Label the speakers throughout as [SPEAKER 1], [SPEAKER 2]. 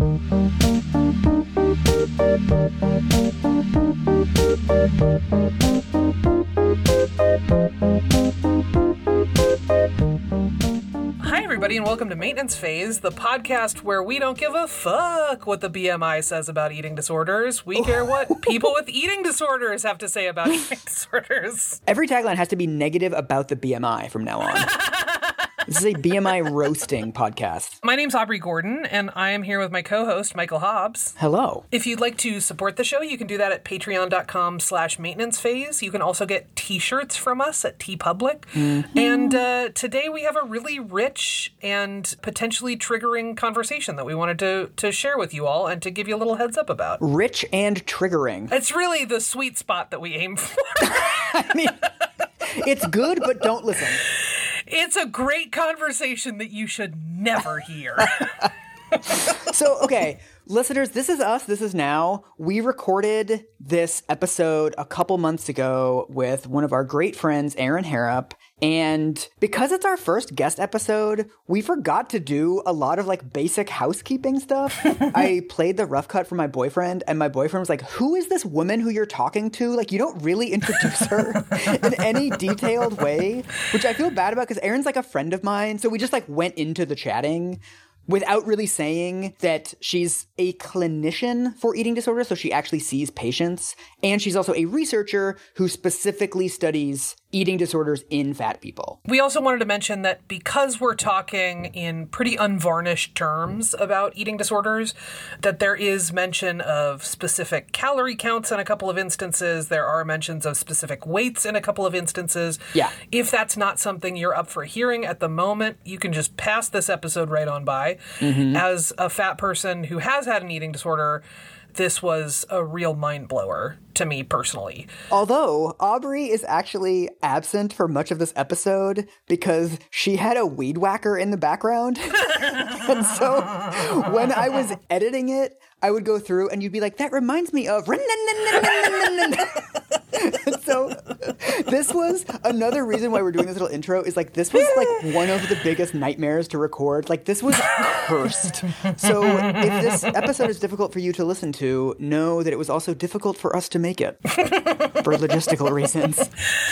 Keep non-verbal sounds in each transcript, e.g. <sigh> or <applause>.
[SPEAKER 1] Hi, everybody, and welcome to Maintenance Phase, the podcast where we don't give a fuck what the BMI says about eating disorders. We oh. care what <laughs> people with eating disorders have to say about eating <laughs> disorders.
[SPEAKER 2] Every tagline has to be negative about the BMI from now on. <laughs> this is a BMI roasting podcast.
[SPEAKER 1] My name's Aubrey Gordon, and I am here with my co-host, Michael Hobbs.
[SPEAKER 2] Hello.
[SPEAKER 1] If you'd like to support the show, you can do that at patreon.com slash maintenance phase. You can also get t-shirts from us at TeePublic. And uh, today we have a really rich and potentially triggering conversation that we wanted to, to share with you all and to give you a little heads up about.
[SPEAKER 2] Rich and triggering.
[SPEAKER 1] It's really the sweet spot that we aim for. <laughs>
[SPEAKER 2] I mean, it's good, but don't listen.
[SPEAKER 1] It's a great conversation that you should never hear. <laughs>
[SPEAKER 2] So, okay, listeners, this is us. This is now. We recorded this episode a couple months ago with one of our great friends, Erin Harrop. And because it's our first guest episode, we forgot to do a lot of like basic housekeeping stuff. <laughs> I played the rough cut for my boyfriend, and my boyfriend was like, Who is this woman who you're talking to? Like, you don't really introduce her <laughs> in any detailed way, which I feel bad about because Erin's like a friend of mine. So we just like went into the chatting without really saying that she's a clinician for eating disorders, so she actually sees patients, and she's also a researcher who specifically studies eating disorders in fat people.
[SPEAKER 1] We also wanted to mention that because we're talking in pretty unvarnished terms about eating disorders, that there is mention of specific calorie counts in a couple of instances. There are mentions of specific weights in a couple of instances.
[SPEAKER 2] Yeah.
[SPEAKER 1] If that's not something you're up for hearing at the moment, you can just pass this episode right on by. Mm-hmm. As a fat person who has had an eating disorder, this was a real mind blower to me personally.
[SPEAKER 2] Although Aubrey is actually absent for much of this episode because she had a weed whacker in the background. <laughs> and so when I was editing it, I would go through and you'd be like, that reminds me of. <laughs> <laughs> So this was another reason why we're doing this little intro is like this was like one of the biggest nightmares to record. Like this was cursed. So if this episode is difficult for you to listen to, know that it was also difficult for us to make it for logistical reasons.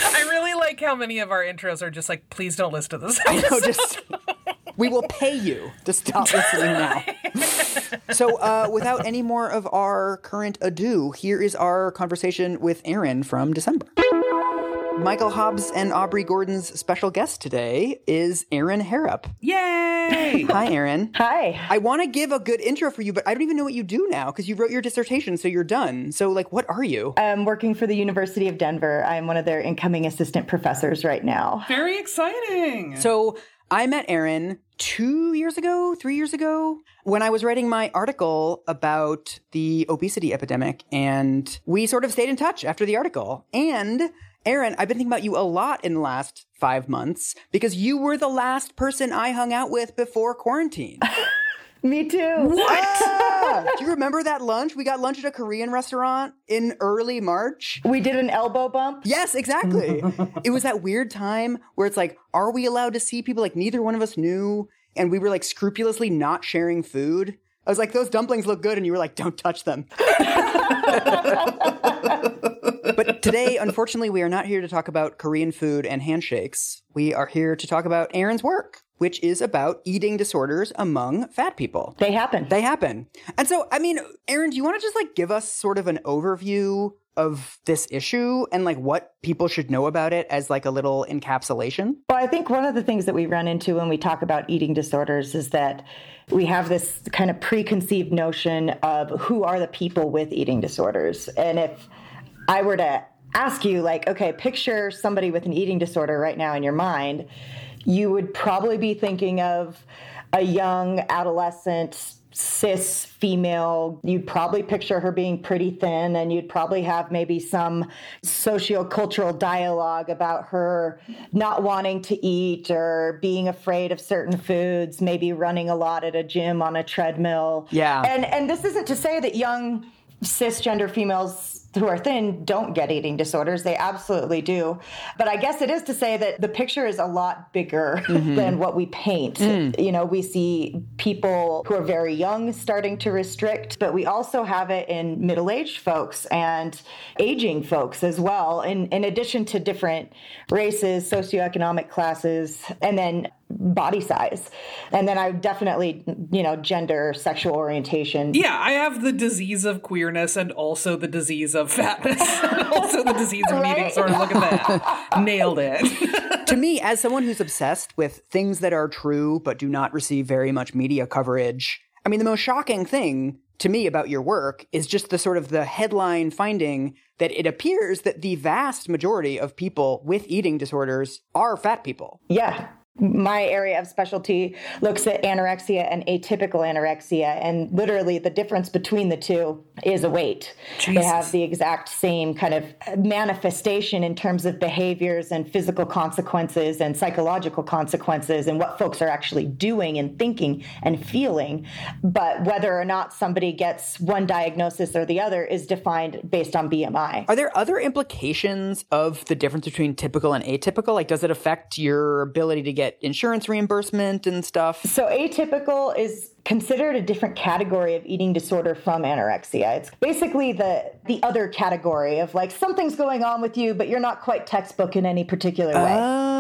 [SPEAKER 1] I really like how many of our intros are just like, please don't listen to this.
[SPEAKER 2] I know, just we will pay you to stop <laughs> listening now. So, uh, without any more of our current ado, here is our conversation with Erin from December. Michael Hobbs and Aubrey Gordon's special guest today is Erin Harrop.
[SPEAKER 1] Yay! <laughs>
[SPEAKER 2] Hi, Erin.
[SPEAKER 3] Hi.
[SPEAKER 2] I want to give a good intro for you, but I don't even know what you do now because you wrote your dissertation, so you're done. So, like, what are you?
[SPEAKER 3] I'm working for the University of Denver. I'm one of their incoming assistant professors right now.
[SPEAKER 1] Very exciting.
[SPEAKER 2] So I met Erin two years ago, three years ago, when I was writing my article about the obesity epidemic. And we sort of stayed in touch after the article. And Erin, I've been thinking about you a lot in the last five months because you were the last person I hung out with before quarantine. <laughs>
[SPEAKER 3] Me too.
[SPEAKER 2] Ah! <laughs> Do you remember that lunch? We got lunch at a Korean restaurant in early March.
[SPEAKER 3] We did an elbow bump.
[SPEAKER 2] Yes, exactly. <laughs> it was that weird time where it's like, are we allowed to see people? Like, neither one of us knew. And we were like scrupulously not sharing food. I was like, those dumplings look good. And you were like, don't touch them. <laughs> but today, unfortunately, we are not here to talk about Korean food and handshakes. We are here to talk about Erin's work, which is about eating disorders among fat people.
[SPEAKER 3] They happen.
[SPEAKER 2] They happen. And so, I mean, Erin, do you want to just like give us sort of an overview of this issue and like what people should know about it as like a little encapsulation?
[SPEAKER 3] Well, I think one of the things that we run into when we talk about eating disorders is that we have this kind of preconceived notion of who are the people with eating disorders. And if I were to ask you, like, okay, picture somebody with an eating disorder right now in your mind, you would probably be thinking of a young adolescent cis female you'd probably picture her being pretty thin and you'd probably have maybe some sociocultural dialogue about her not wanting to eat or being afraid of certain foods maybe running a lot at a gym on a treadmill
[SPEAKER 2] Yeah.
[SPEAKER 3] and and this isn't to say that young cisgender females who are thin don't get eating disorders. They absolutely do. But I guess it is to say that the picture is a lot bigger mm-hmm. than what we paint. Mm. You know, we see people who are very young starting to restrict, but we also have it in middle aged folks and aging folks as well, in, in addition to different races, socioeconomic classes, and then body size. And then I definitely, you know, gender, sexual orientation.
[SPEAKER 1] Yeah, I have the disease of queerness and also the disease of fatness <laughs> and also the disease of right? eating sort of look at that. <laughs> Nailed it.
[SPEAKER 2] to me, as someone who's obsessed with things that are true but do not receive very much media coverage, I mean, the most shocking thing to me about your work is just the sort of the headline finding that it appears that the vast majority of people with eating disorders are fat people.
[SPEAKER 3] Yeah my area of specialty looks at anorexia and atypical anorexia and literally the difference between the two is a weight. Jesus. they have the exact same kind of manifestation in terms of behaviors and physical consequences and psychological consequences and what folks are actually doing and thinking and feeling. But whether or not somebody gets one diagnosis or the other is defined based on bmi
[SPEAKER 2] are there other implications of the difference between typical and atypical? Like does it affect your ability to get get insurance reimbursement and stuff?
[SPEAKER 3] So, atypical is considered a different category of eating disorder from anorexia. It's basically the the other category of like something's going on with you, but you're not quite textbook in any particular way.
[SPEAKER 2] Oh.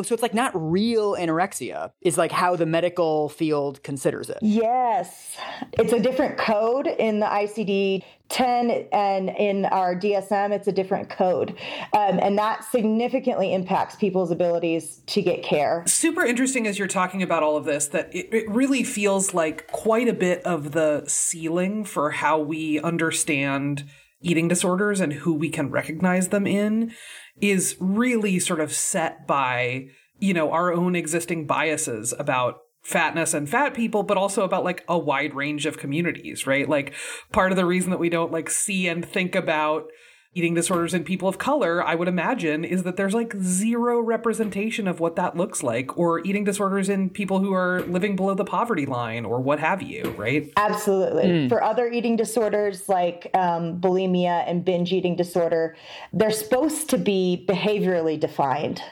[SPEAKER 2] Oh, so it's like not real anorexia is like how the medical field considers it.
[SPEAKER 3] Yes. It's a different code in the ICD 10 and in our DSM, it's a different code. Um, and that significantly impacts people's abilities to get care.
[SPEAKER 1] Super interesting as you're talking about all of this, that it, it really feels like quite a bit of the ceiling for how we understand eating disorders and who we can recognize them in is really sort of set by, you know, our own existing biases about fatness and fat people, but also about like a wide range of communities, right? Like part of the reason that we don't like see and think about eating disorders in people of color, I would imagine, is that there's like zero representation of what that looks like, or eating disorders in people who are living below the poverty line, or what have you, right?
[SPEAKER 3] Absolutely. Mm. For other eating disorders like um, bulimia and binge eating disorder, they're supposed to be behaviorally defined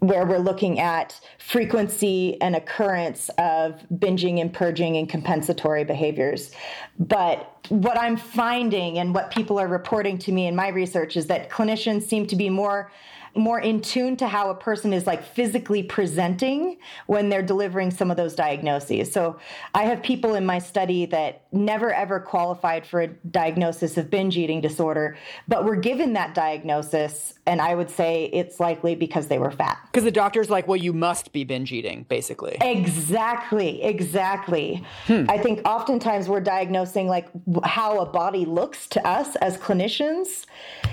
[SPEAKER 3] where we're looking at frequency and occurrence of binging and purging and compensatory behaviors. But what I'm finding and what people are reporting to me in my research is that clinicians seem to be more more in tune to how a person is like physically presenting when they're delivering some of those diagnoses. So I have people in my study that never ever qualified for a diagnosis of binge eating disorder, but were given that diagnosis. And I would say it's likely because they were fat.
[SPEAKER 2] Because the doctor's like, well, you must be binge eating, basically.
[SPEAKER 3] Exactly, exactly. Hmm. I think oftentimes we're diagnosing like how a body looks to us as clinicians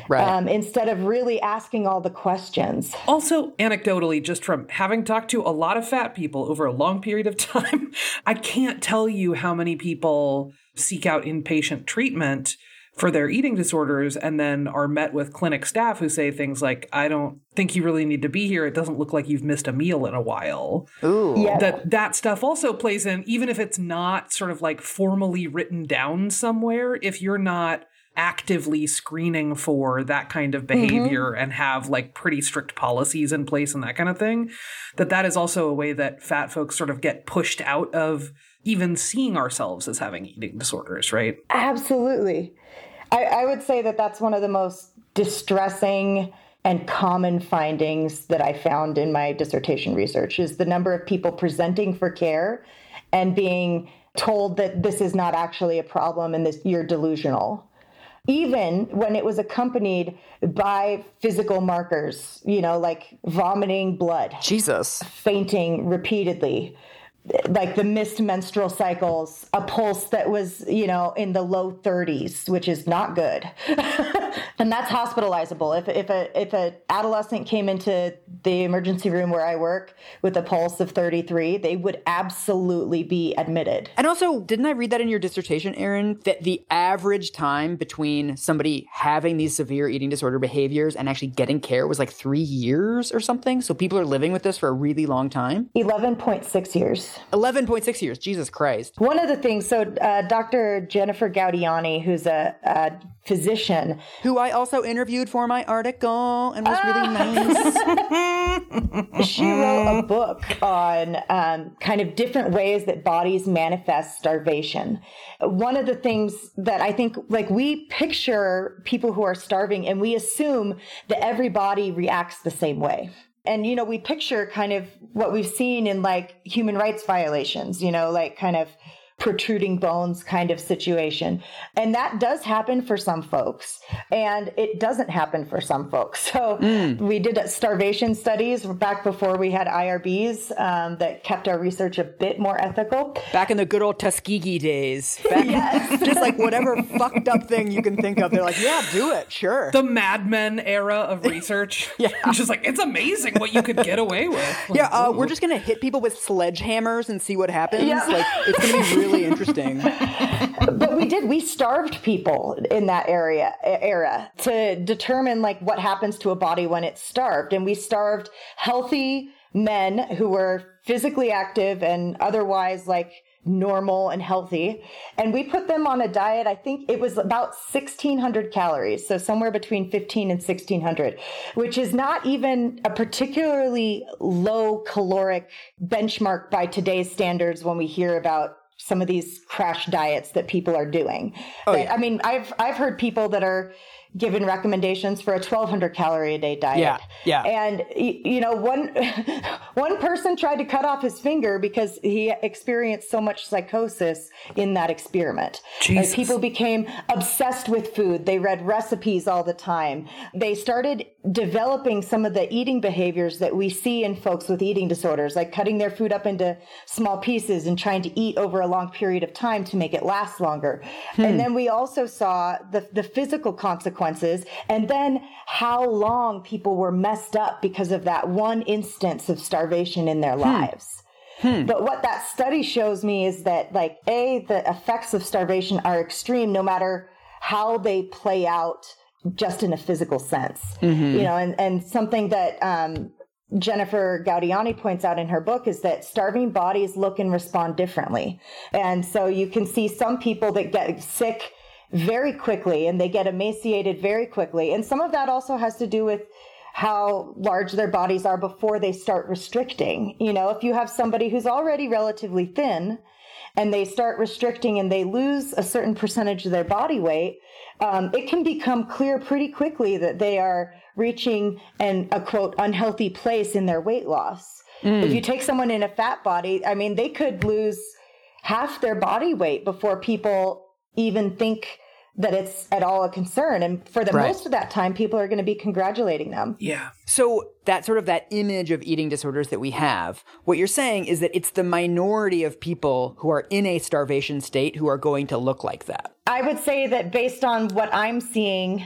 [SPEAKER 3] right. um, instead of really asking all the questions.
[SPEAKER 1] Also, anecdotally, just from having talked to a lot of fat people over a long period of <laughs> time, I can't tell you how many people seek out inpatient treatment for their eating disorders and then are met with clinic staff who say things like i don't think you really need to be here it doesn't look like you've missed a meal in a while
[SPEAKER 2] Ooh. Yeah.
[SPEAKER 1] that that stuff also plays in even if it's not sort of like formally written down somewhere if you're not actively screening for that kind of mm-hmm. behavior mm-hmm. and have like pretty strict policies in place and that kind of thing that that is also a way that fat folks sort of get pushed out of even seeing ourselves as having eating disorders right
[SPEAKER 3] absolutely i, I would say that that's one of the most distressing and common findings that i found in my dissertation research is the number of people presenting for care and being told that this is not actually a problem and this you're delusional even when it was accompanied by physical markers, you know, like vomiting blood,
[SPEAKER 2] Jesus,
[SPEAKER 3] fainting repeatedly, like the missed menstrual cycles, a pulse that was, you know, in the low 30s, which is not good. <laughs> and that's hospitalizable. If if a if a adolescent came into the emergency room where I work with a pulse of 33, they would absolutely be admitted.
[SPEAKER 2] And also, didn't I read that in your dissertation, Erin, that the average time between somebody having these severe eating disorder behaviors and actually getting care was like 3 years or something? So people are living with this for a really long time?
[SPEAKER 3] 11.6 years.
[SPEAKER 2] 11.6 years. Jesus Christ.
[SPEAKER 3] One of the things, so uh, Dr. Jennifer Gaudiani, who's a, a, physician,
[SPEAKER 2] who I also interviewed for my article and was really
[SPEAKER 3] nice. <laughs> she wrote a book on um, kind of different ways that bodies manifest starvation. One of the things that I think, like, we picture people who are starving and we assume that every body reacts the same way and you know we picture kind of what we've seen in like human rights violations you know like kind of protruding bones kind of situation. And that does happen for some folks, and it doesn't happen for some folks. <laughs> So mm. we did starvation studies back before we had IRBs um, that kept our research a bit more ethical.
[SPEAKER 2] Back in the good old Tuskegee days. <laughs> Back yes. just like whatever fucked up thing you can think of. They're like, yeah, do it, sure.
[SPEAKER 1] The Mad Men era of <laughs> research. yeah. Just like, it's amazing what you could get away with.
[SPEAKER 2] Like, yeah, uh, we're just going to hit people with sledgehammers and see what happens. Yeah. Like, it's going to be really interesting. <laughs>
[SPEAKER 3] but we did. We starved people in that area era to determine like what happens to a body when it's starved, and we starved healthy men who were physically active and otherwise like normal and healthy. And we put them on a diet, I think it was about 1600 calories. So somewhere between 15 and 1600, which is not even a particularly low caloric benchmark by today's standards when we hear about some of these crash diets that people are doing. Oh, yeah. I mean, I've I've heard people that are given recommendations for a 1200 calorie a day diet.
[SPEAKER 2] Yeah. Yeah.
[SPEAKER 3] And you know, one <laughs> one person tried to cut off his finger because he experienced so much psychosis in that experiment. Like people became obsessed with food. They read recipes all the time. They started developing some of the eating behaviors that we see in folks with eating disorders, like cutting their food up into small pieces and trying to eat over a long period of time to make it last longer. Hmm. And then we also saw the the physical consequences consequences, and then how long people were messed up because of that one instance of starvation in their hmm. lives. Hmm. But what that study shows me is that, like, A, the effects of starvation are extreme no matter how they play out just in a physical sense. Mm-hmm. You know, and, and something that um, Jennifer Gaudiani points out in her book is that starving bodies look and respond differently. And so you can see some people that get sick very quickly and they get emaciated very quickly. And some of that also has to do with how large their bodies are before they start restricting. You know, if you have somebody who's already relatively thin and they start restricting and they lose a certain percentage of their body weight, um, it can become clear pretty quickly that they are reaching an a quote unhealthy place in their weight loss. Mm. If you take someone in a fat body, I mean, they could lose half their body weight before people even think that it's at all a concern. And for the right. most of that time, people are going to be congratulating them.
[SPEAKER 1] Yeah.
[SPEAKER 2] So that sort of that image of eating disorders that we have, what you're saying is that it's the minority of people who are in a starvation state who are going to look like that.
[SPEAKER 3] I would say that based on what I'm seeing,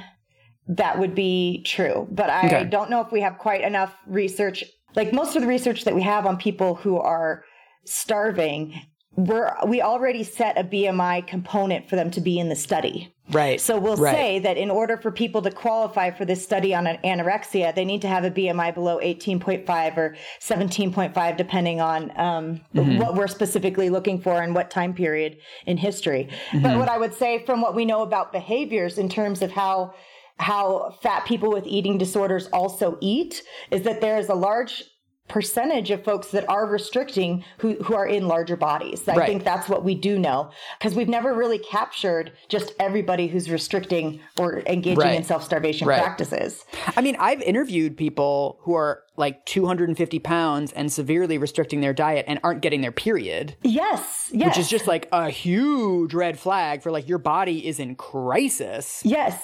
[SPEAKER 3] that would be true. But I okay. don't know if we have quite enough research. Like most of the research that we have on people who are starving we're we already set a BMI component for them to be in the study.
[SPEAKER 2] Right.
[SPEAKER 3] So we'll right. say that in order for people to qualify for this study on an anorexia, they need to have a BMI below 18.5 or 17.5, depending on um, mm-hmm. what we're specifically looking for and what time period in history. Mm-hmm. But what I would say from what we know about behaviors in terms of how how fat people with eating disorders also eat is that there is a large percentage of folks that are restricting who, who are in larger bodies. I right. think that's what we do know because we've never really captured just everybody who's restricting or engaging right. in self starvation right. practices.
[SPEAKER 2] I mean, I've interviewed people who are like 250 pounds and severely restricting their diet and aren't getting their period.
[SPEAKER 3] Yes, yes.
[SPEAKER 2] Which is just like a huge red flag for like your body is in crisis.
[SPEAKER 3] Yes.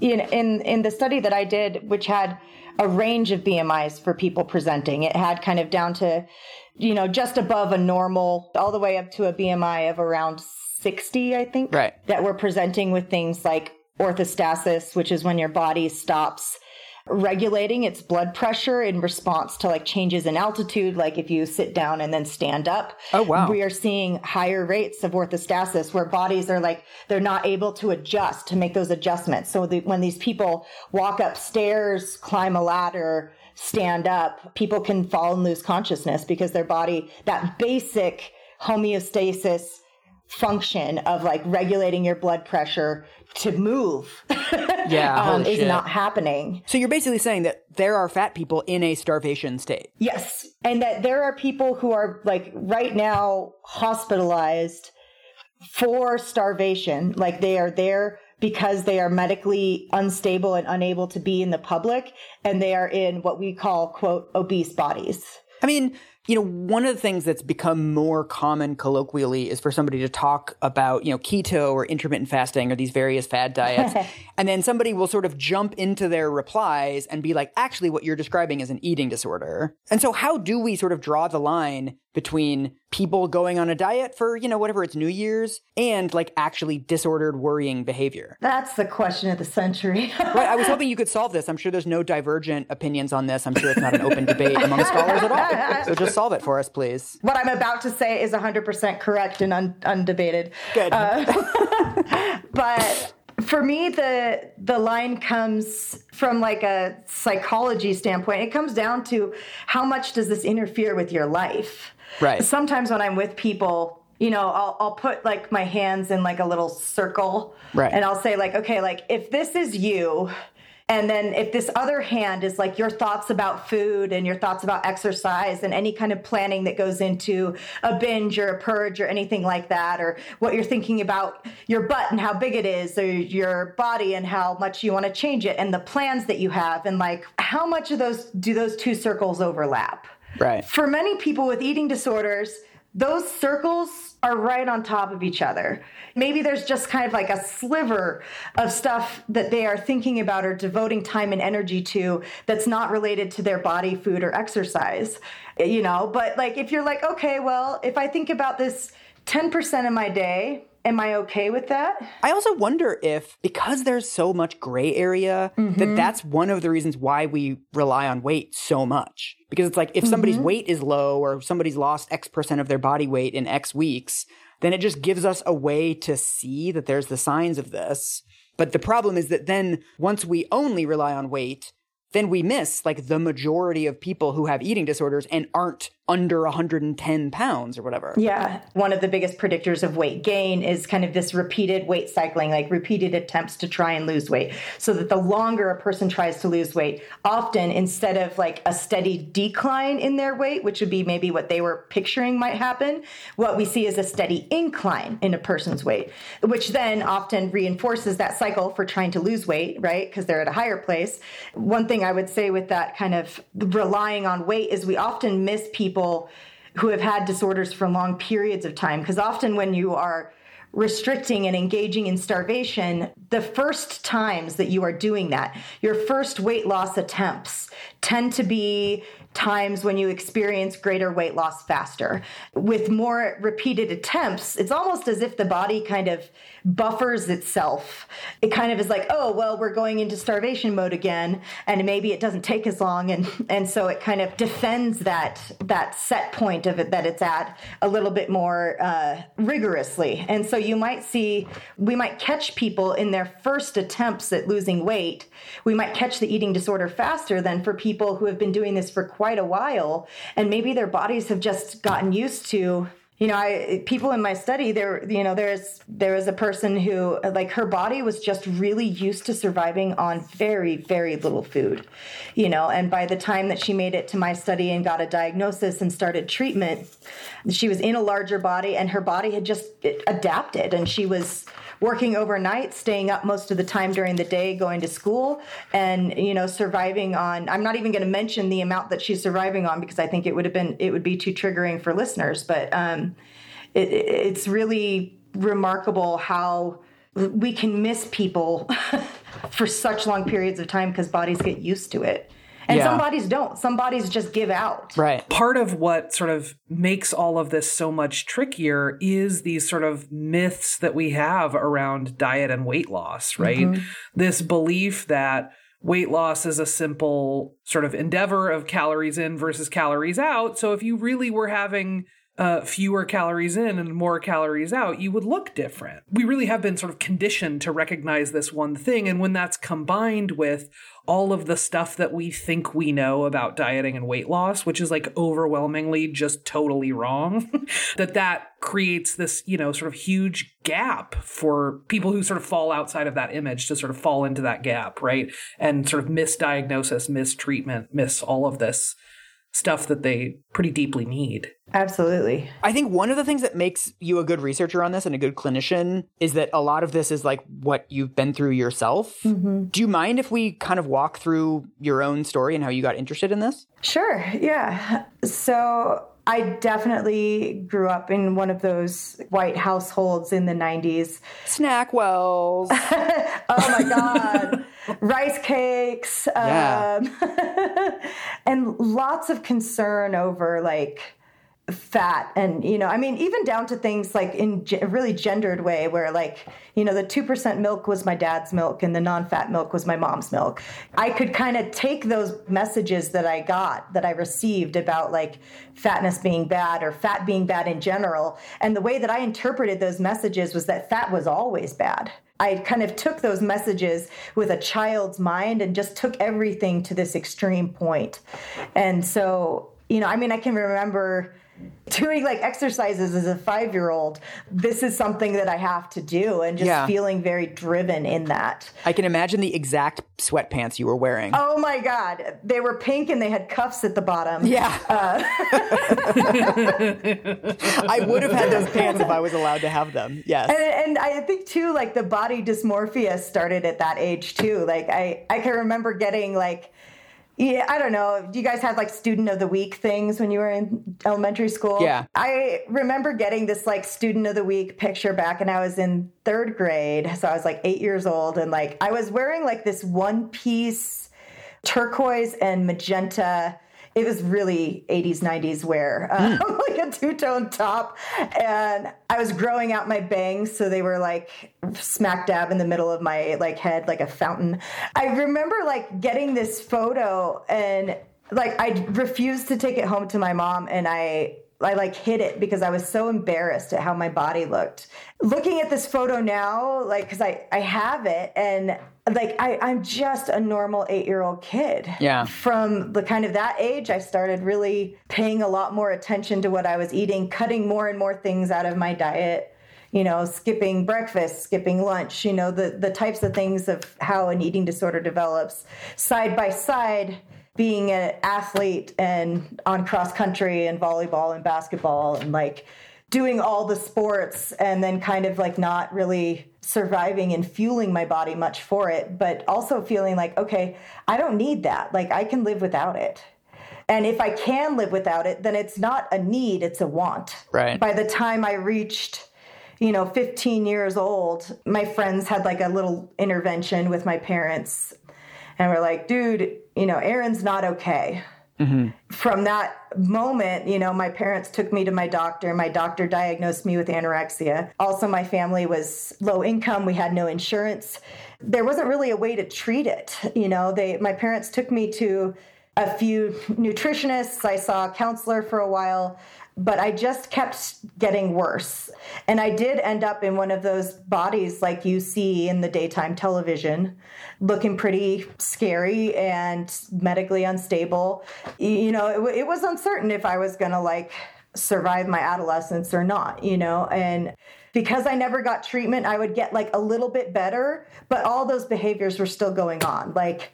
[SPEAKER 3] In in in the study that I did which had a range of BMIs for people presenting. It had kind of down to, you know, just above a normal, all the way up to a BMI of around 60, I think.
[SPEAKER 2] Right.
[SPEAKER 3] That were presenting with things like orthostasis, which is when your body stops regulating its blood pressure in response to like changes in altitude, like if you sit down and then stand up.
[SPEAKER 2] Oh, wow.
[SPEAKER 3] We are seeing higher rates of orthostasis where bodies are like, they're not able to adjust to make those adjustments. So the, when these people walk upstairs, climb a ladder, stand up, people can fall and lose consciousness because their body, that basic homeostasis function of like regulating your blood pressure to move <laughs>
[SPEAKER 2] yeah,
[SPEAKER 3] um, is not happening.
[SPEAKER 2] So you're basically saying that there are fat people in a starvation state.
[SPEAKER 3] Yes. And that there are people who are like right now hospitalized for starvation. Like they are there because they are medically unstable and unable to be in the public and they are in what we call quote obese bodies.
[SPEAKER 2] I mean, you know, one of the things that's become more common colloquially is for somebody to talk about, you know, keto or intermittent fasting or these various fad diets. <laughs> and then somebody will sort of jump into their replies and be like, actually, what you're describing is an eating disorder. And so, how do we sort of draw the line between people going on a diet for, you know, whatever it's New Year's and like actually disordered worrying behavior?
[SPEAKER 3] That's the question of the century. <laughs>
[SPEAKER 2] right. I was hoping you could solve this. I'm sure there's no divergent opinions on this. I'm sure it's not an open debate among scholars at all. So just solve it for us, please.
[SPEAKER 3] What I'm about to say is 100% correct and un- undebated.
[SPEAKER 2] Good.
[SPEAKER 3] Uh, <laughs> but for me the the line comes from like a psychology standpoint it comes down to how much does this interfere with your life
[SPEAKER 2] Right.
[SPEAKER 3] Sometimes when I'm with people, you know, I'll, I'll put like my hands in like a little circle.
[SPEAKER 2] Right.
[SPEAKER 3] And I'll say, like, okay, like if this is you, and then if this other hand is like your thoughts about food and your thoughts about exercise and any kind of planning that goes into a binge or a purge or anything like that, or what you're thinking about your butt and how big it is, or your body and how much you want to change it, and the plans that you have, and like how much of those do those two circles overlap?
[SPEAKER 2] Right.
[SPEAKER 3] For many people with eating disorders, those circles are right on top of each other. Maybe there's just kind of like a sliver of stuff that they are thinking about or devoting time and energy to that's not related to their body, food, or exercise. You know, but like if you're like, okay, well, if I think about this 10% of my day, am I okay with that?
[SPEAKER 2] I also wonder if because there's so much gray area mm-hmm. that that's one of the reasons why we rely on weight so much. Because it's like if somebody's mm-hmm. weight is low or somebody's lost X percent of their body weight in X weeks, then it just gives us a way to see that there's the signs of this. But the problem is that then once we only rely on weight, then we miss like the majority of people who have eating disorders and aren't under 110 pounds or whatever.
[SPEAKER 3] Yeah. One of the biggest predictors of weight gain is kind of this repeated weight cycling, like repeated attempts to try and lose weight. So that the longer a person tries to lose weight, often instead of like a steady decline in their weight, which would be maybe what they were picturing might happen, what we see is a steady incline in a person's weight, which then often reinforces that cycle for trying to lose weight, right? Because they're at a higher place. One thing I would say with that kind of relying on weight is we often miss people who have had disorders for long periods of time. Because often when you are restricting and engaging in starvation, the first times that you are doing that, your first weight loss attempts tend to be times when you experience greater weight loss faster. With more repeated attempts, it's almost as if the body kind of buffers itself. It kind of is like, oh, well, we're going into starvation mode again, and maybe it doesn't take as long, and and so it kind of defends that that set point of it that it's at a little bit more uh, rigorously. And so you might see, we might catch people in their first attempts at losing weight. We might catch the eating disorder faster than for people who have been doing this for quite quite a while and maybe their bodies have just gotten used to you know i people in my study there you know there's there was a person who like her body was just really used to surviving on very very little food you know and by the time that she made it to my study and got a diagnosis and started treatment she was in a larger body and her body had just adapted and she was working overnight, staying up most of the time during the day, going to school, and you know, surviving on. I'm not even going to mention the amount that she's surviving on because I think it would have been it would be too triggering for listeners. But um, it, it's really remarkable how we can miss people <laughs> for such long periods of time because bodies get used to it. And yeah. some bodies don't. Some bodies just give out.
[SPEAKER 2] Right.
[SPEAKER 1] Part of what sort of makes all of this so much trickier is these sort of myths that we have around diet and weight loss, right? Mm-hmm. This belief that weight loss is a simple sort of endeavor of calories in versus calories out. So if you really were having uh, fewer calories in and more calories out, you would look different. We really have been sort of conditioned to recognize this one thing. And when that's combined with all of the stuff that we think we know about dieting and weight loss, which is like overwhelmingly just totally wrong, <laughs> that that creates this, you know, sort of huge gap for people who sort of fall outside of that image to sort of fall into that gap, right? And sort of misdiagnosis, mistreatment, miss all of this stuff that they pretty deeply need.
[SPEAKER 3] Absolutely.
[SPEAKER 2] I think one of the things that makes you a good researcher on this and a good clinician is that a lot of this is like what you've been through yourself. Mm-hmm. Do you mind if we kind of walk through your own story and how you got interested in this?
[SPEAKER 3] Sure. Yeah. So I definitely grew up in one of those white households in the 90s.
[SPEAKER 2] SnackWells. <laughs>
[SPEAKER 3] oh my God. <laughs> Rice cakes. Yeah. Um, <laughs> and lots of concern over like fat and you know i mean even down to things like in a really gendered way where like you know the 2% milk was my dad's milk and the non-fat milk was my mom's milk i could kind of take those messages that i got that i received about like fatness being bad or fat being bad in general and the way that i interpreted those messages was that fat was always bad I kind of took those messages with a child's mind and just took everything to this extreme point. And so, you know, I mean, I can remember <laughs> doing like exercises as a five year old, this is something that I have to do and just yeah. feeling very driven in that.
[SPEAKER 2] I can imagine the exact sweatpants you were wearing.
[SPEAKER 3] Oh my God. They were pink and they had cuffs at the bottom.
[SPEAKER 2] Yeah. Uh, <laughs> I would have had those pants if I was allowed to have them. Yes.
[SPEAKER 3] And, and I think too, like the body dysmorphia started at that age too. Like I, I can remember getting like, yeah, I don't know. Do you guys have like student of the week things when you were in elementary school?
[SPEAKER 2] Yeah.
[SPEAKER 3] I remember getting this like student of the week picture back and I was in third grade. So I was like eight years old and like I was wearing like this one piece turquoise and magenta it was really 80s 90s wear mm. <laughs> like a two-tone top and i was growing out my bangs so they were like smack dab in the middle of my like head like a fountain i remember like getting this photo and like i refused to take it home to my mom and i I like hid it because I was so embarrassed at how my body looked. Looking at this photo now, like, because I, I have it and like I, I'm just a normal eight year old kid.
[SPEAKER 2] Yeah.
[SPEAKER 3] From the kind of that age, I started really paying a lot more attention to what I was eating, cutting more and more things out of my diet. You know, skipping breakfast, skipping lunch, you know, the, the types of things of how an eating disorder develops. Side by side, being an athlete and on cross country and volleyball and basketball and like doing all the sports and then kind of like not really surviving and fueling my body much for it, but also feeling like, okay, I don't need that. Like I can live without it. And if I can live without it, then it's not a need, it's a want.
[SPEAKER 2] Right.
[SPEAKER 3] By the time I reached, you know, 15 years old, my friends had like a little intervention with my parents and we're like, dude, you know, Erin's not okay. Mm-hmm. From that moment, you know, my parents took me to my doctor. My doctor diagnosed me with anorexia. Also, my family was low income. We had no insurance. There wasn't really a way to treat it. You know, they my parents took me to a few nutritionists. I saw a counselor for a while but I just kept getting worse. And I did end up in one of those bodies like you see in the daytime television, looking pretty scary and medically unstable. You know, it, it was uncertain if I was going to like survive my adolescence or not, you know, and because I never got treatment, I would get like a little bit better, but all those behaviors were still going on. Like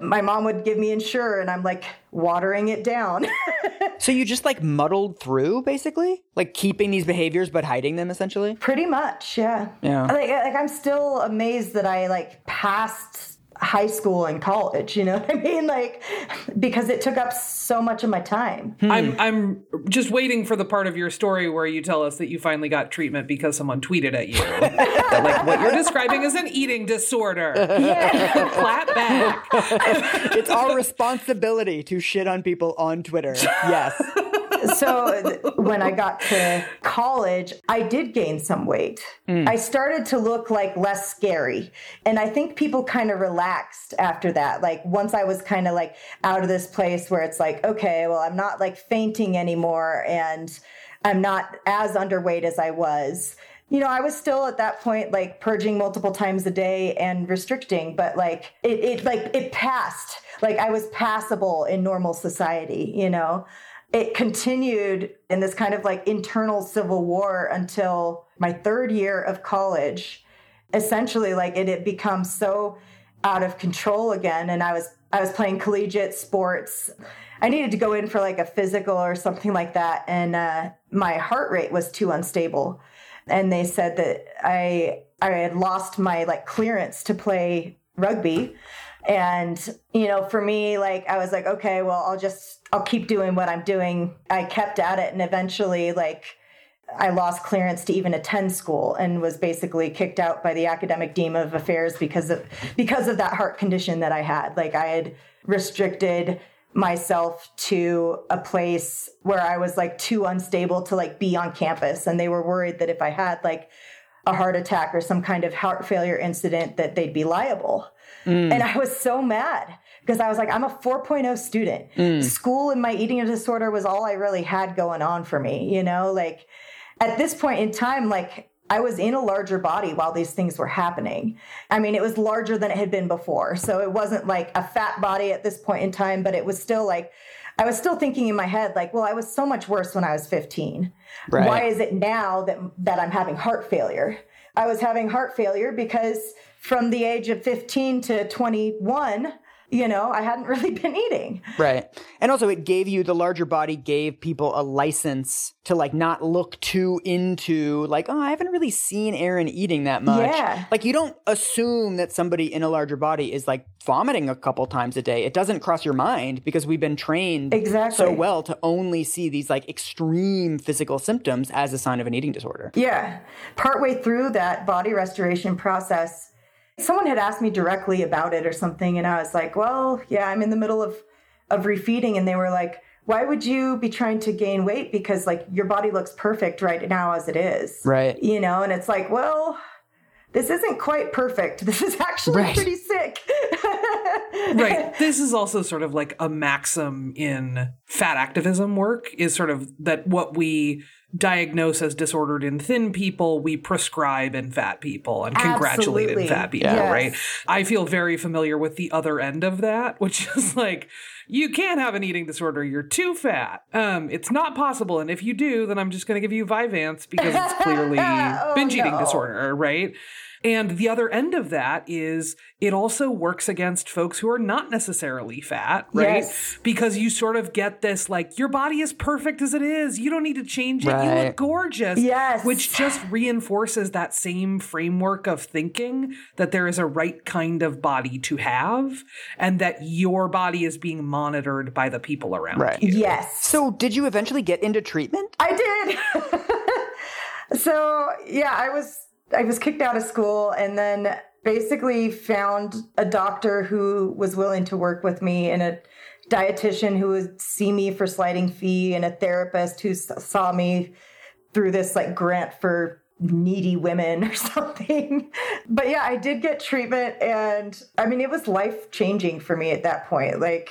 [SPEAKER 3] my mom would give me Ensure and I'm like watering it down. <laughs>
[SPEAKER 2] so you just like muddled through basically? Like keeping these behaviors but hiding them essentially?
[SPEAKER 3] Pretty much, yeah.
[SPEAKER 2] Yeah.
[SPEAKER 3] Like, like I'm still amazed that I like passed high school and college you know <laughs> what i mean? Like because it took up so much of my time.
[SPEAKER 1] Hmm. i'm i'm just waiting for the part of your story where you tell us that you finally got treatment because someone tweeted at you. <laughs> That, like what you're describing is an eating disorder. Yeah. <laughs> flat back.
[SPEAKER 2] It's our responsibility to shit on people on twitter. Yes
[SPEAKER 3] so <laughs> when I got to college, I did gain some weight. Mm. I started to look like less scary. And I think people kind of relaxed after that. Like once I was kind of like out of this place where it's like, okay, well, I'm not like fainting anymore and I'm not as underweight as I was. You know, I was still at that point like purging multiple times a day and restricting, but like it, it like it passed. Like I was passable in normal society, you know. It continued in this kind of like internal civil war until my third year of college. Essentially, like it had become so out of control again. And I was I was playing collegiate sports. I needed to go in for like a physical or something like that, and uh, my heart rate was too unstable. And they said that I I had lost my like clearance to play rugby. And you know, for me, like I was like, okay, well, I'll just I'll keep doing what I'm doing. I kept at it, and eventually, like I lost clearance to even attend school and was basically kicked out by the academic dean of affairs because of because of that heart condition that I had. Like I had restricted myself to a place where I was like too unstable to like be on campus and they were worried that if I had like a heart attack or some kind of heart failure incident that they'd be liable. Mm. And I was so mad because I was like, I'm a 4.0 student. Mm. School and my eating disorder was all I really had going on for me, you know, like at this point in time, like I was in a larger body while these things were happening. I mean, it was larger than it had been before. So it wasn't like a fat body at this point in time, but it was still like, I was still thinking in my head, like, well, I was so much worse when I was 15. Right. Why is it now that, that I'm having heart failure? I was having heart failure because from the age of 15 to 21, you know, I hadn't <laughs> really been eating.
[SPEAKER 2] Right. And also it gave you the larger body gave people a license to like not look too into like, oh, I haven't really seen Erin eating that much.
[SPEAKER 3] Yeah.
[SPEAKER 2] Like you don't assume that somebody in a larger body is like vomiting a couple times a day. It doesn't cross your mind because we've been trained
[SPEAKER 3] exactly.
[SPEAKER 2] so well to only see these like extreme physical symptoms as a sign of an eating disorder.
[SPEAKER 3] Yeah. Partway through that body restoration process, Someone had asked me directly about it or something, and I was like, well, yeah, I'm in the middle of, of refeeding. And they were like, why would you be trying to gain weight? Because like your body looks perfect right now as it is.
[SPEAKER 2] Right.
[SPEAKER 3] You know, and it's like, well, this isn't quite perfect. <laughs> This is actually right. pretty sick. <laughs>
[SPEAKER 1] right. This is also sort of like a maxim in fat activism work is sort of that what we diagnose as disordered in thin people, we prescribe in fat people and congratulate Absolutely. in fat people, yes. right? I feel very familiar with the other end of that, <laughs> which is like, you can't have an eating disorder. You're too fat. Um, it's not possible. And if you do, then I'm just going to give you Vyvanse because it's <laughs> clearly oh, binge eating disorder, right? And the other end of that is it also works against folks who are not necessarily fat, right? Yes. Because you sort of get this like, your body is perfect as it is. You don't need to change it. Right. You look gorgeous.
[SPEAKER 3] Yes.
[SPEAKER 1] Which just reinforces that same framework of thinking that there is a right kind of body to have and that your body is being monitored by the people around right. you.
[SPEAKER 3] Yes.
[SPEAKER 2] So did you eventually get into treatment?
[SPEAKER 3] I did. <laughs> so yeah, I was I was kicked out of school and then basically found a doctor who was willing to work with me and a dietitian who would see me for sliding fee and a therapist who saw me through this like grant for needy women or <laughs> something. But yeah, I did get treatment and I mean it was life changing for me at that point. Like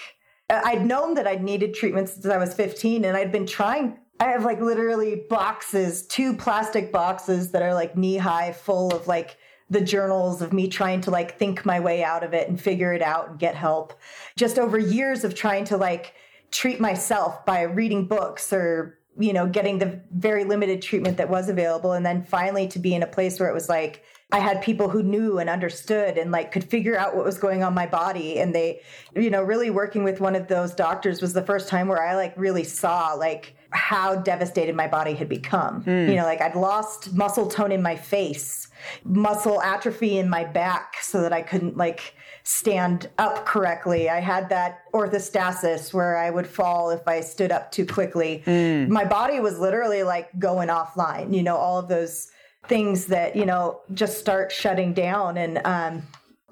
[SPEAKER 3] I'd known that I'd needed treatment since I was 15 and I'd been trying I have like literally boxes, two plastic boxes that are like knee high full of like the journals of me trying to like think my way out of it and figure it out and get help. Just over years of trying to like treat myself by reading books or you know getting the very limited treatment that was available and then finally to be in a place where it was like I had people who knew and understood and like could figure out what was going on my body and they you know really working with one of those doctors was the first time where I like really saw like how devastated my body had become. Mm. You know, like I'd lost muscle tone in my face, muscle atrophy in my back so that I couldn't like stand up correctly. I had that orthostasis where I would fall if I stood up too quickly. Mm. My body was literally like going offline, you know, all of those things that, you know, just start shutting down and um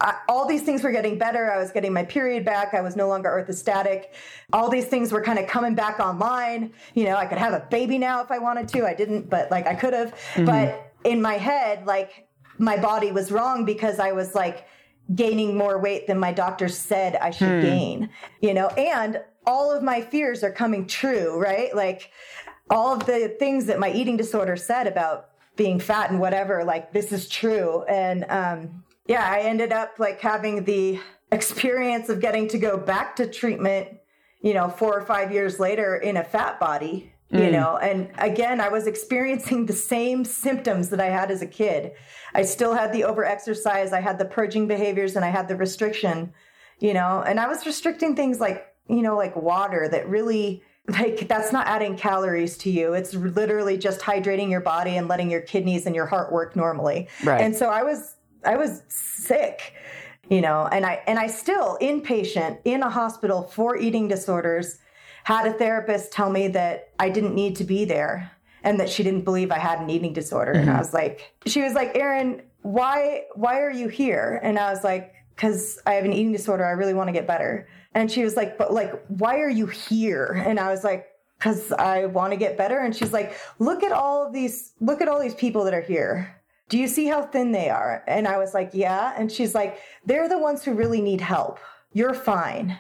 [SPEAKER 3] I, all these things were getting better. I was getting my period back. I was no longer orthostatic. All these things were kind of coming back online. You know, I could have a baby now if I wanted to. I didn't, but like I could have. Mm-hmm. But in my head, like my body was wrong because I was like gaining more weight than my doctor said I should hmm. gain, you know, and all of my fears are coming true, right? Like, all of the things that my eating disorder said about being fat and whatever, like this is true. And um, yeah, I ended up like having the experience of getting to go back to treatment, you know, four or five years later in a fat body, mm. you know. And again, I was experiencing the same symptoms that I had as a kid. I still had the overexercise, I had the purging behaviors, and I had the restriction, you know, and I was restricting things like, you know, like water that really like that's not adding calories to you it's literally just hydrating your body and letting your kidneys and your heart work normally right and so i was i was sick you know and i and i still inpatient in a hospital for eating disorders had a therapist tell me that i didn't need to be there and that she didn't believe i had an eating disorder mm-hmm. and i mm-hmm. was like she was like erin why why are you here and i was like because i have an eating disorder i really want to get better and she was like, but like, why are you here? And I was like, because I want to get better. And she's like, look at all of these, look at all these people that are here. Do you see how thin they are? And I was like, yeah. And she's like, they're the ones who really need help. You're fine.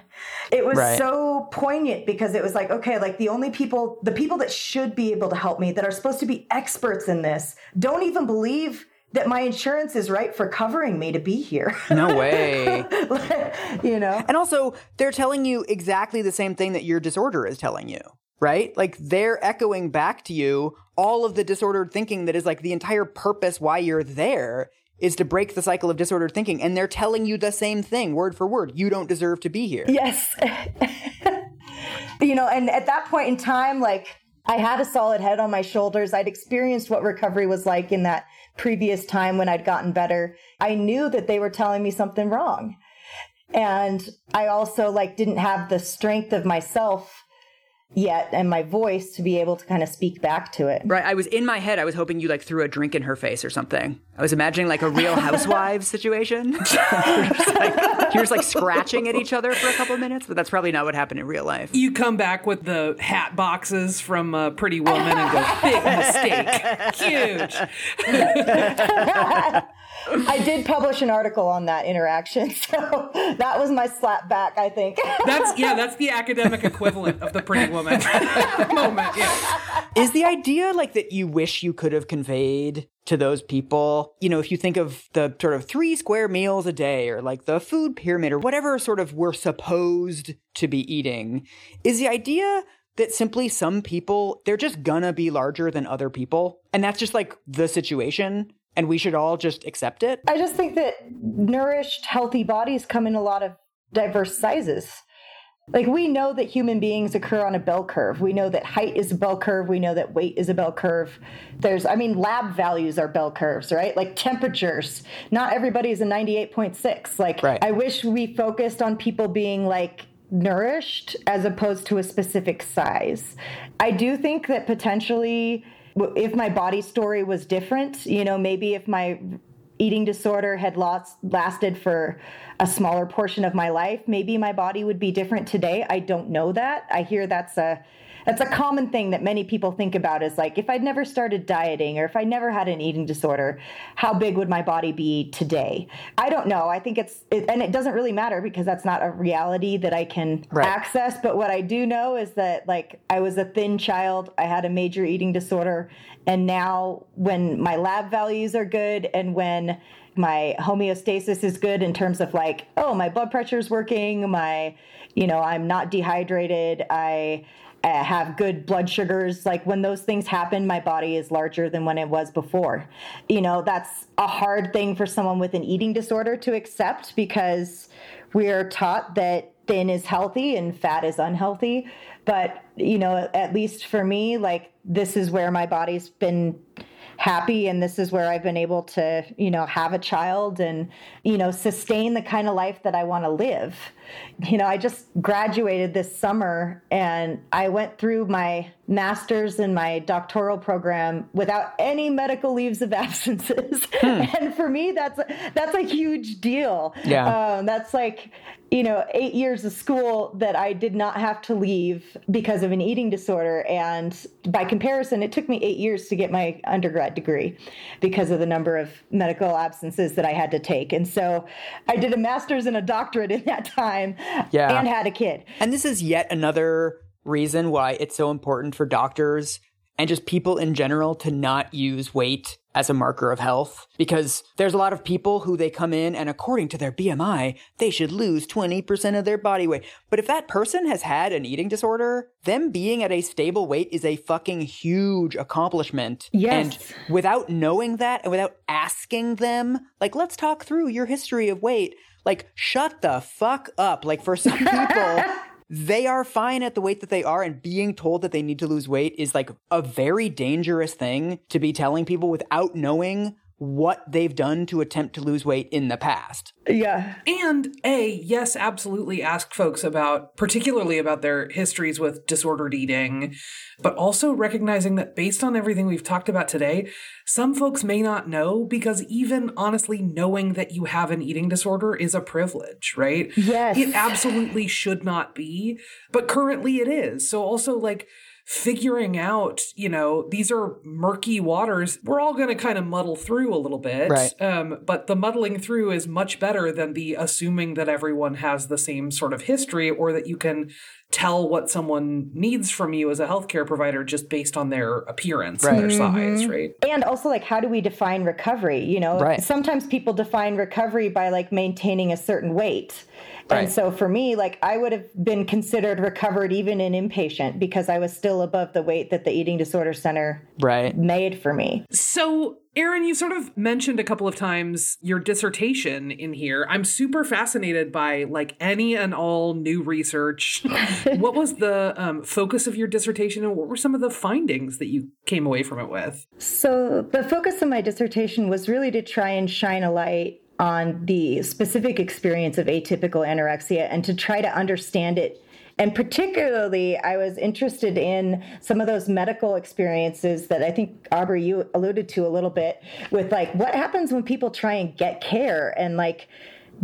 [SPEAKER 3] It was right. so poignant because it was like, okay, like the only people, the people that should be able to help me, that are supposed to be experts in this, don't even believe that my insurance is right for covering me to be here.
[SPEAKER 2] No <laughs> way.
[SPEAKER 3] you know?
[SPEAKER 2] And also, they're telling you exactly the same thing that your disorder is telling you, right? Like they're echoing back to you all of the disordered thinking that is like the entire purpose why you're there is to break the cycle of disordered thinking. And they're telling you the same thing, word for word. You don't deserve to be here.
[SPEAKER 3] Yes. <laughs> you know, and at that point in time, like, I had a solid head on my shoulders. I'd experienced what recovery was like in that previous time when I'd gotten better. I knew that they were telling me something wrong. And I also like didn't have the strength of myself yet and my voice to be able to kind of speak back to it.
[SPEAKER 2] Right. I was in my head, I was hoping you like threw a drink in her face or something. I was imagining like a real housewives <laughs> situation. <laughs> you're, just like, you're just like scratching at each other for a couple of minutes, but that's probably not what happened in real life.
[SPEAKER 1] You come back with the hat boxes from a Pretty Woman and go, big mistake. <laughs> Huge.
[SPEAKER 3] I did publish an article on that interaction, <laughs> so that was my slap back. I think
[SPEAKER 1] that's yeah, that's the academic equivalent of the pretty woman <laughs> moment. Yeah.
[SPEAKER 2] Is the idea like that you wish you could have conveyed to those people? You know, if you think of the sort of three square meals a day, or like the food pyramid, or whatever sort of we're supposed to be eating, is the idea that simply some people they're just gonna be larger than other people and that's just like the situation and we should all just accept it?
[SPEAKER 3] I just think that nourished, healthy bodies come in a lot of diverse sizes. Like we know that human beings occur on a bell curve. We know that height is a bell curve. We know that weight is a bell curve. There's, I mean, lab values are bell curves, right? Like temperatures. Not everybody is a 98.6. Like, right. I wish we focused on people being like nourished as opposed to a specific size. I do think that potentially if my body story was different, you know, maybe if my eating disorder had lost lasted for a smaller portion of my life, maybe my body would be different today. I don't know that. I hear that's a that's a common thing that many people think about is like if I'd never started dieting or if I never had an eating disorder, how big would my body be today? I don't know. I think it's it, and it doesn't really matter because that's not a reality that I can right. access, but what I do know is that like I was a thin child, I had a major eating disorder, and now when my lab values are good and when my homeostasis is good in terms of like oh my blood pressure is working my you know i'm not dehydrated i uh, have good blood sugars. Like when those things happen my body is larger than when it was before. You know that's a hard thing for someone with an eating disorder to accept because we're taught that thin is healthy and fat is unhealthy. But you know at least for me like this is where my body's been happy and this is where I've been able to, you know, have a child and, you know, sustain the kind of life that I want to live. You know, I just graduated this summer and I went through my master's and my doctoral program without any medical leaves of <laughs> absences. Hmm. And for me, that's that's a huge deal. Yeah, um, that's like you know eight years of school that I did not have to leave because of an eating disorder. And by comparison, it took me eight years to get my undergrad degree because of the number of medical absences that I had to take. And so I did a master's and a doctorate in that time. Yeah, and had a kid.
[SPEAKER 2] And this is yet another reason why it's so important for doctors and just people in general to not use weight as a marker of health because there's a lot of people who they come in and according to their BMI, they should lose 20% of their body weight. But if that person has had an eating disorder, them being at a stable weight is a fucking huge accomplishment.
[SPEAKER 3] Yes.
[SPEAKER 2] And without knowing that and without asking them, like, let's talk through your history of weight, like, shut the fuck up. Like, for some <laughs> people, they are fine at the weight that they are and being told that they need to lose weight is like a very dangerous thing to be telling people without knowing what they've done to attempt to lose weight in the past.
[SPEAKER 3] Yeah.
[SPEAKER 1] And A, yes, absolutely ask folks about, particularly about their histories with disordered eating, but also recognizing that based on everything we've talked about today, some folks may not know because even honestly knowing that you have an eating disorder is a privilege, right?
[SPEAKER 3] Yes.
[SPEAKER 1] It absolutely should not be, but currently it is. So also like, figuring out, you know, these are murky waters. We're all going to kind of muddle through a little bit.
[SPEAKER 2] Right.
[SPEAKER 1] Um, but the muddling through is much better than the assuming that everyone has the same sort of history or that you can tell what someone needs from you as a healthcare provider just based on their appearance
[SPEAKER 2] Right.
[SPEAKER 1] and their size, right?
[SPEAKER 3] And also, like, how do we define recovery? You know,
[SPEAKER 2] Right.
[SPEAKER 3] sometimes people define recovery by like maintaining a certain weight.
[SPEAKER 2] Right.
[SPEAKER 3] And so for me, like, I would have been considered recovered even in inpatient because I was still above the weight that the eating disorder center
[SPEAKER 2] Right.
[SPEAKER 3] made for me.
[SPEAKER 1] So, Erin, you sort of mentioned a couple of times your dissertation in here. I'm super fascinated by like any and all new research. <laughs> what was the um, focus of your dissertation, and what were some of the findings that you came away from it with?
[SPEAKER 3] So the focus of my dissertation was really to try and shine a light on the specific experience of atypical anorexia and to try to understand it. And particularly, I was interested in some of those medical experiences that I think, Aubrey, you alluded to a little bit with like what happens when people try and get care and like,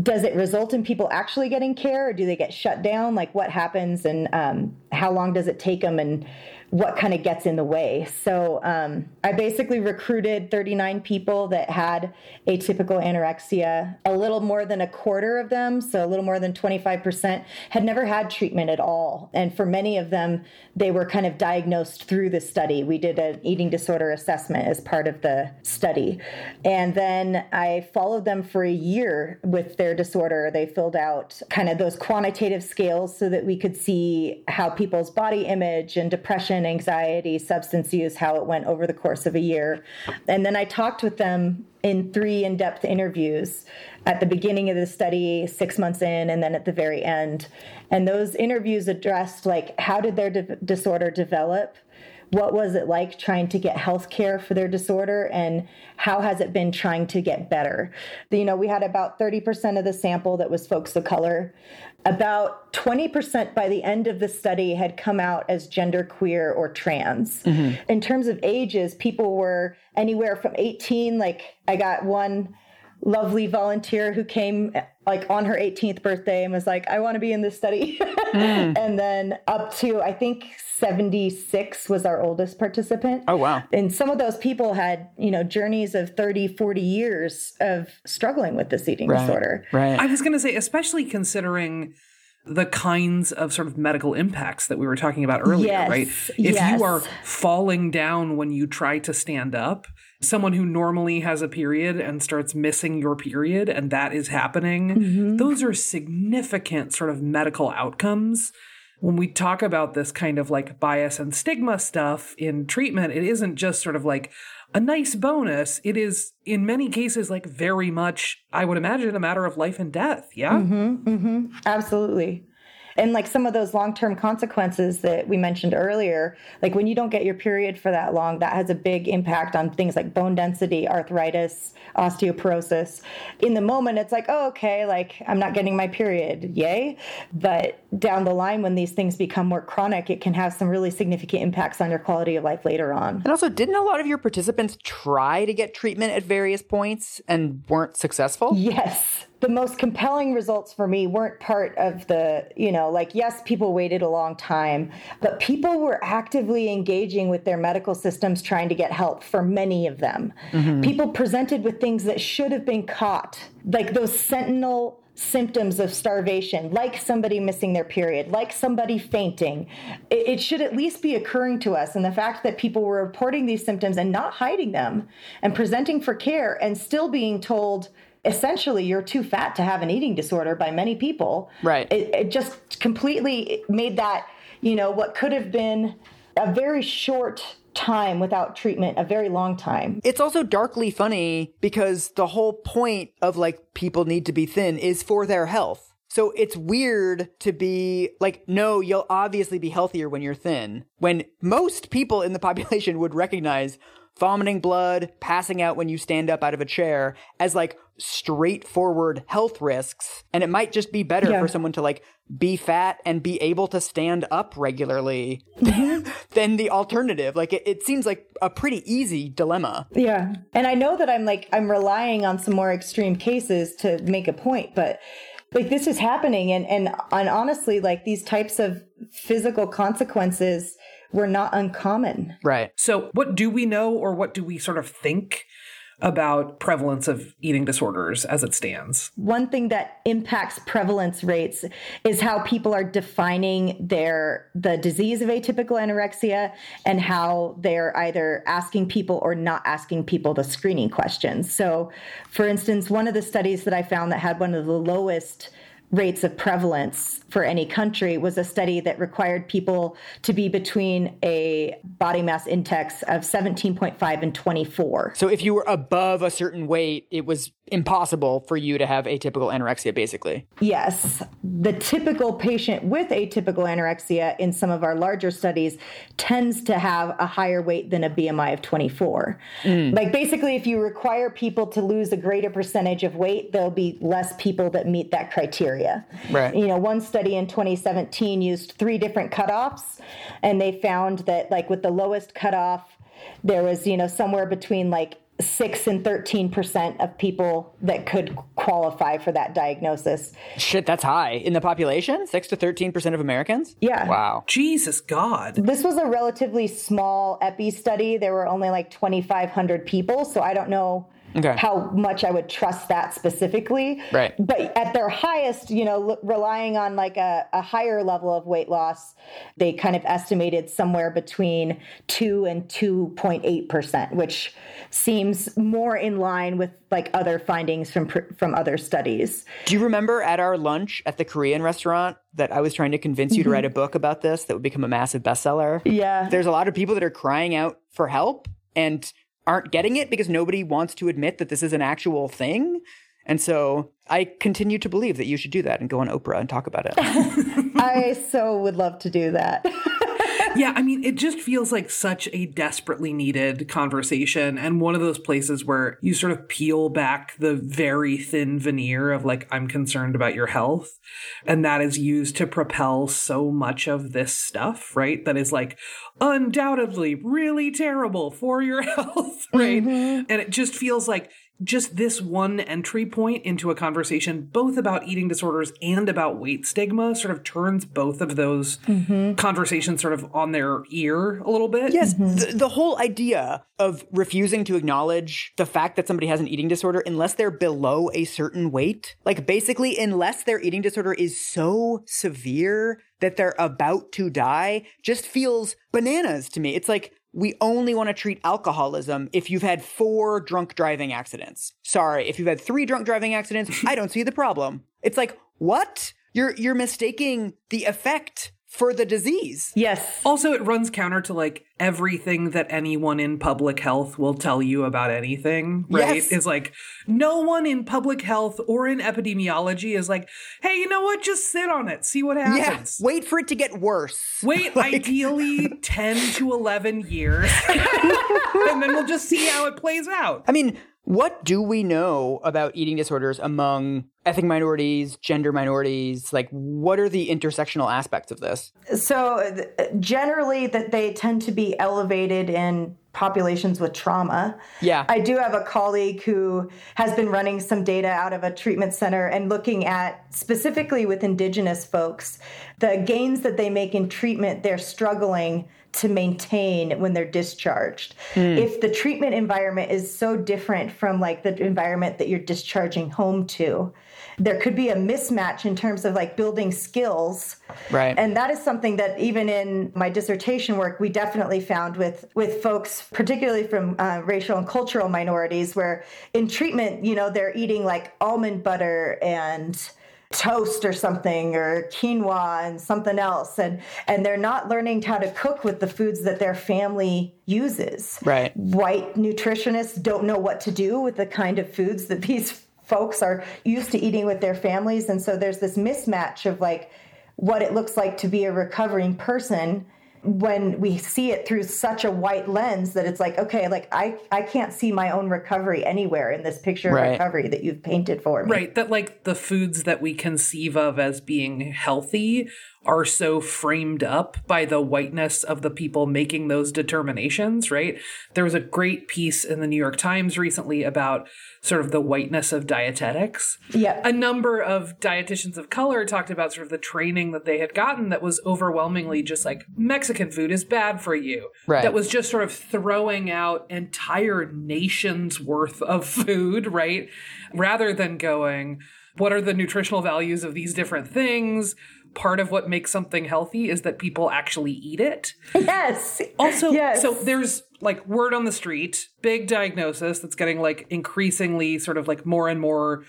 [SPEAKER 3] does it result in people actually getting care or do they get shut down? Like, what happens and um, how long does it take them? And what kind of gets in the way. So um, I basically recruited 39 people that had atypical anorexia. A little more than a quarter of them, so a little more than 25%, had never had treatment at all. And for many of them, they were kind of diagnosed through the study. We did an eating disorder assessment as part of the study. And then I followed them for a year with their disorder. They filled out kind of those quantitative scales so that we could see how people's body image and depression, anxiety, substance use, how it went over the course of a year. And then I talked with them in three in depth interviews at the beginning of the study, six months in, and then at the very end. And those interviews addressed like how did their di- disorder develop? What was it like trying to get health care for their disorder? And how has it been trying to get better? You know, we had about 30% of the sample that was folks of color. About 20% by the end of the study had come out as genderqueer or trans. Mm-hmm. In terms of ages, people were anywhere from 18, like I got one lovely volunteer who came like on her 18th birthday and was like, I want to be in this study. Hmm. <laughs> and then up to, I think 76 was our oldest participant.
[SPEAKER 2] Oh, wow.
[SPEAKER 3] And some of those people had, you know, journeys of 30, 40 years of struggling with this eating disorder.
[SPEAKER 2] Right.
[SPEAKER 1] I was going to say, especially considering the kinds of sort of medical impacts that we were talking about earlier,
[SPEAKER 3] Yes,
[SPEAKER 1] right? If
[SPEAKER 3] yes.
[SPEAKER 1] you are falling down when you try to stand up, someone who normally has a period and starts missing your period and that is happening,
[SPEAKER 3] Mm-hmm.
[SPEAKER 1] those are significant sort of medical outcomes. When we talk about this kind of like bias and stigma stuff in treatment, it isn't just sort of like a nice bonus. It is, in many cases, like very much, I would imagine, a matter of life and death. Yeah.
[SPEAKER 3] Mm-hmm. Absolutely. And like some of those long term consequences that we mentioned earlier, like when you don't get your period for that long, that has a big impact on things like bone density, arthritis, osteoporosis. In the moment, it's like, oh, okay, like I'm not getting my period, yay. But down the line, when these things become more chronic, it can have some really significant impacts on your quality of life later on.
[SPEAKER 2] And also, didn't a lot of your participants try to get treatment at various points and weren't successful?
[SPEAKER 3] Yes. The most compelling results for me weren't part of the, you know, like, yes, people waited a long time, but people were actively engaging with their medical systems trying to get help for many of them. Mm-hmm. People presented with things that should have been caught, like those sentinel symptoms of starvation, like somebody missing their period, like somebody fainting, it, it, should at least be occurring to us. And the fact that people were reporting these symptoms and not hiding them and presenting for care and still being told, essentially, you're too fat to have an eating disorder by many people.
[SPEAKER 2] Right.
[SPEAKER 3] It, it just completely made that, you know, what could have been a very short time without treatment, a very long time.
[SPEAKER 2] It's also darkly funny because the whole point of like people need to be thin is for their health. So it's weird to be like, no, you'll obviously be healthier when you're thin, when most people in the <laughs> population would recognize vomiting blood, passing out when you stand up out of a chair as like straightforward health risks. And it might just be better yeah. for someone to like be fat and be able to stand up regularly mm-hmm. <laughs> than the alternative. Like it, it seems like a pretty easy dilemma.
[SPEAKER 3] Yeah. And I know that I'm like, I'm relying on some more extreme cases to make a point, but like this is happening and, and, and honestly, like these types of physical consequences were not uncommon.
[SPEAKER 2] Right.
[SPEAKER 1] So what do we know or what do we sort of think about prevalence of eating disorders as it stands.
[SPEAKER 3] One thing that impacts prevalence rates is how people are defining their the disease of atypical anorexia and how they're either asking people or not asking people the screening questions. So, for instance, one of the studies that I found that had one of the lowest rates of prevalence for any country was a study that required people to be between a body mass index of 17.5 and 24.
[SPEAKER 2] So if you were above a certain weight, it was impossible for you to have atypical anorexia, basically.
[SPEAKER 3] Yes. The typical patient with atypical anorexia in some of our larger studies tends to have a higher weight than a BMI of 24. Mm. Like basically, if you require people to lose a greater percentage of weight, there'll be less people that meet that criteria.
[SPEAKER 2] Right.
[SPEAKER 3] You know, one study in 2017 used three different cutoffs, and they found that, like, with the lowest cutoff, there was, you know, somewhere between like six and 13% of people that could qualify for that diagnosis.
[SPEAKER 2] Shit, that's high. In the population? Six to 13% of Americans?
[SPEAKER 3] Yeah.
[SPEAKER 2] Wow.
[SPEAKER 1] Jesus God.
[SPEAKER 3] This was a relatively small epi study. There were only like 2,500 people. So I don't know okay. how much I would trust that specifically.
[SPEAKER 2] Right.
[SPEAKER 3] But at their highest, you know, relying on like a, a higher level of weight loss, they kind of estimated somewhere between 2 and 2.8%, which seems more in line with like other findings from from other studies.
[SPEAKER 2] Do you remember at our lunch at the Korean restaurant that I was trying to convince you mm-hmm. to write a book about this that would become a massive bestseller?
[SPEAKER 3] Yeah.
[SPEAKER 2] There's a lot of people that are crying out for help and aren't getting it because nobody wants to admit that this is an actual thing. And so I continue to believe that you should do that and go on Oprah and talk about it. <laughs>
[SPEAKER 3] I so would love to do that. <laughs>
[SPEAKER 1] yeah, I mean, it just feels like such a desperately needed conversation. And one of those places where you sort of peel back the very thin veneer of, like, I'm concerned about your health. And that is used to propel so much of this stuff, right? That is like undoubtedly really terrible for your <laughs> health, right? Mm-hmm. And it just feels like just this one entry point into a conversation, both about eating disorders and about weight stigma, sort of turns both of those mm-hmm. conversations sort of on their ear a little bit.
[SPEAKER 2] Yes. Mm-hmm. The, the, whole idea of refusing to acknowledge the fact that somebody has an eating disorder unless they're below a certain weight, like basically, unless their eating disorder is so severe that they're about to die, just feels bananas to me. It's like, we only want to treat alcoholism if you've had four drunk driving accidents. Sorry, if you've had three drunk driving accidents, I don't see the problem. It's like, what? You're you're mistaking the effect for the disease.
[SPEAKER 3] Yes.
[SPEAKER 1] Also, it runs counter to like everything that anyone in public health will tell you about anything, right? Yes. Is like no one in public health or in epidemiology is like, hey, you know what? Just sit on it, see what happens.
[SPEAKER 2] Yeah. Wait for it to get worse.
[SPEAKER 1] Wait, <laughs> like... ideally 10 to 11 years. <laughs> and then we'll just see how it plays out.
[SPEAKER 2] I mean, what do we know about eating disorders among ethnic minorities, gender minorities? Like, what are the intersectional aspects of this?
[SPEAKER 3] So, generally, that they tend to be elevated in populations with trauma.
[SPEAKER 2] Yeah.
[SPEAKER 3] I do have a colleague who has been running some data out of a treatment center and looking at specifically with indigenous folks, the gains that they make in treatment, they're struggling to maintain when they're discharged. Mm. If the treatment environment is so different from like the environment that you're discharging home to, there could be a mismatch in terms of like building skills.
[SPEAKER 2] Right.
[SPEAKER 3] And that is something that even in my dissertation work, we definitely found with, with folks, particularly from uh, racial and cultural minorities, where in treatment, you know, they're eating like almond butter and toast or something or quinoa and something else. And and they're not learning how to cook with the foods that their family uses.
[SPEAKER 2] Right.
[SPEAKER 3] White nutritionists don't know what to do with the kind of foods that these folks are used to eating with their families. And so there's this mismatch of like what it looks like to be a recovering person when we see it through such a white lens that it's like okay like i i can't see my own recovery anywhere in this picture right. of recovery that you've painted for me
[SPEAKER 1] right that like the foods that we conceive of as being healthy are so framed up by the whiteness of the people making those determinations, right? There was a great piece in the New York Times recently about sort of the whiteness of dietetics.
[SPEAKER 3] Yeah.
[SPEAKER 1] A number of dietitians of color talked about sort of the training that they had gotten that was overwhelmingly just like Mexican food is bad for you.
[SPEAKER 2] Right.
[SPEAKER 1] That was just sort of throwing out entire nations worth of food, right? Rather than going, what are the nutritional values of these different things? Part of what makes something healthy is that people actually eat it.
[SPEAKER 3] Yes.
[SPEAKER 1] Also,
[SPEAKER 3] yes.
[SPEAKER 1] so there's like word on the street, big diagnosis that's getting like increasingly sort of like more and more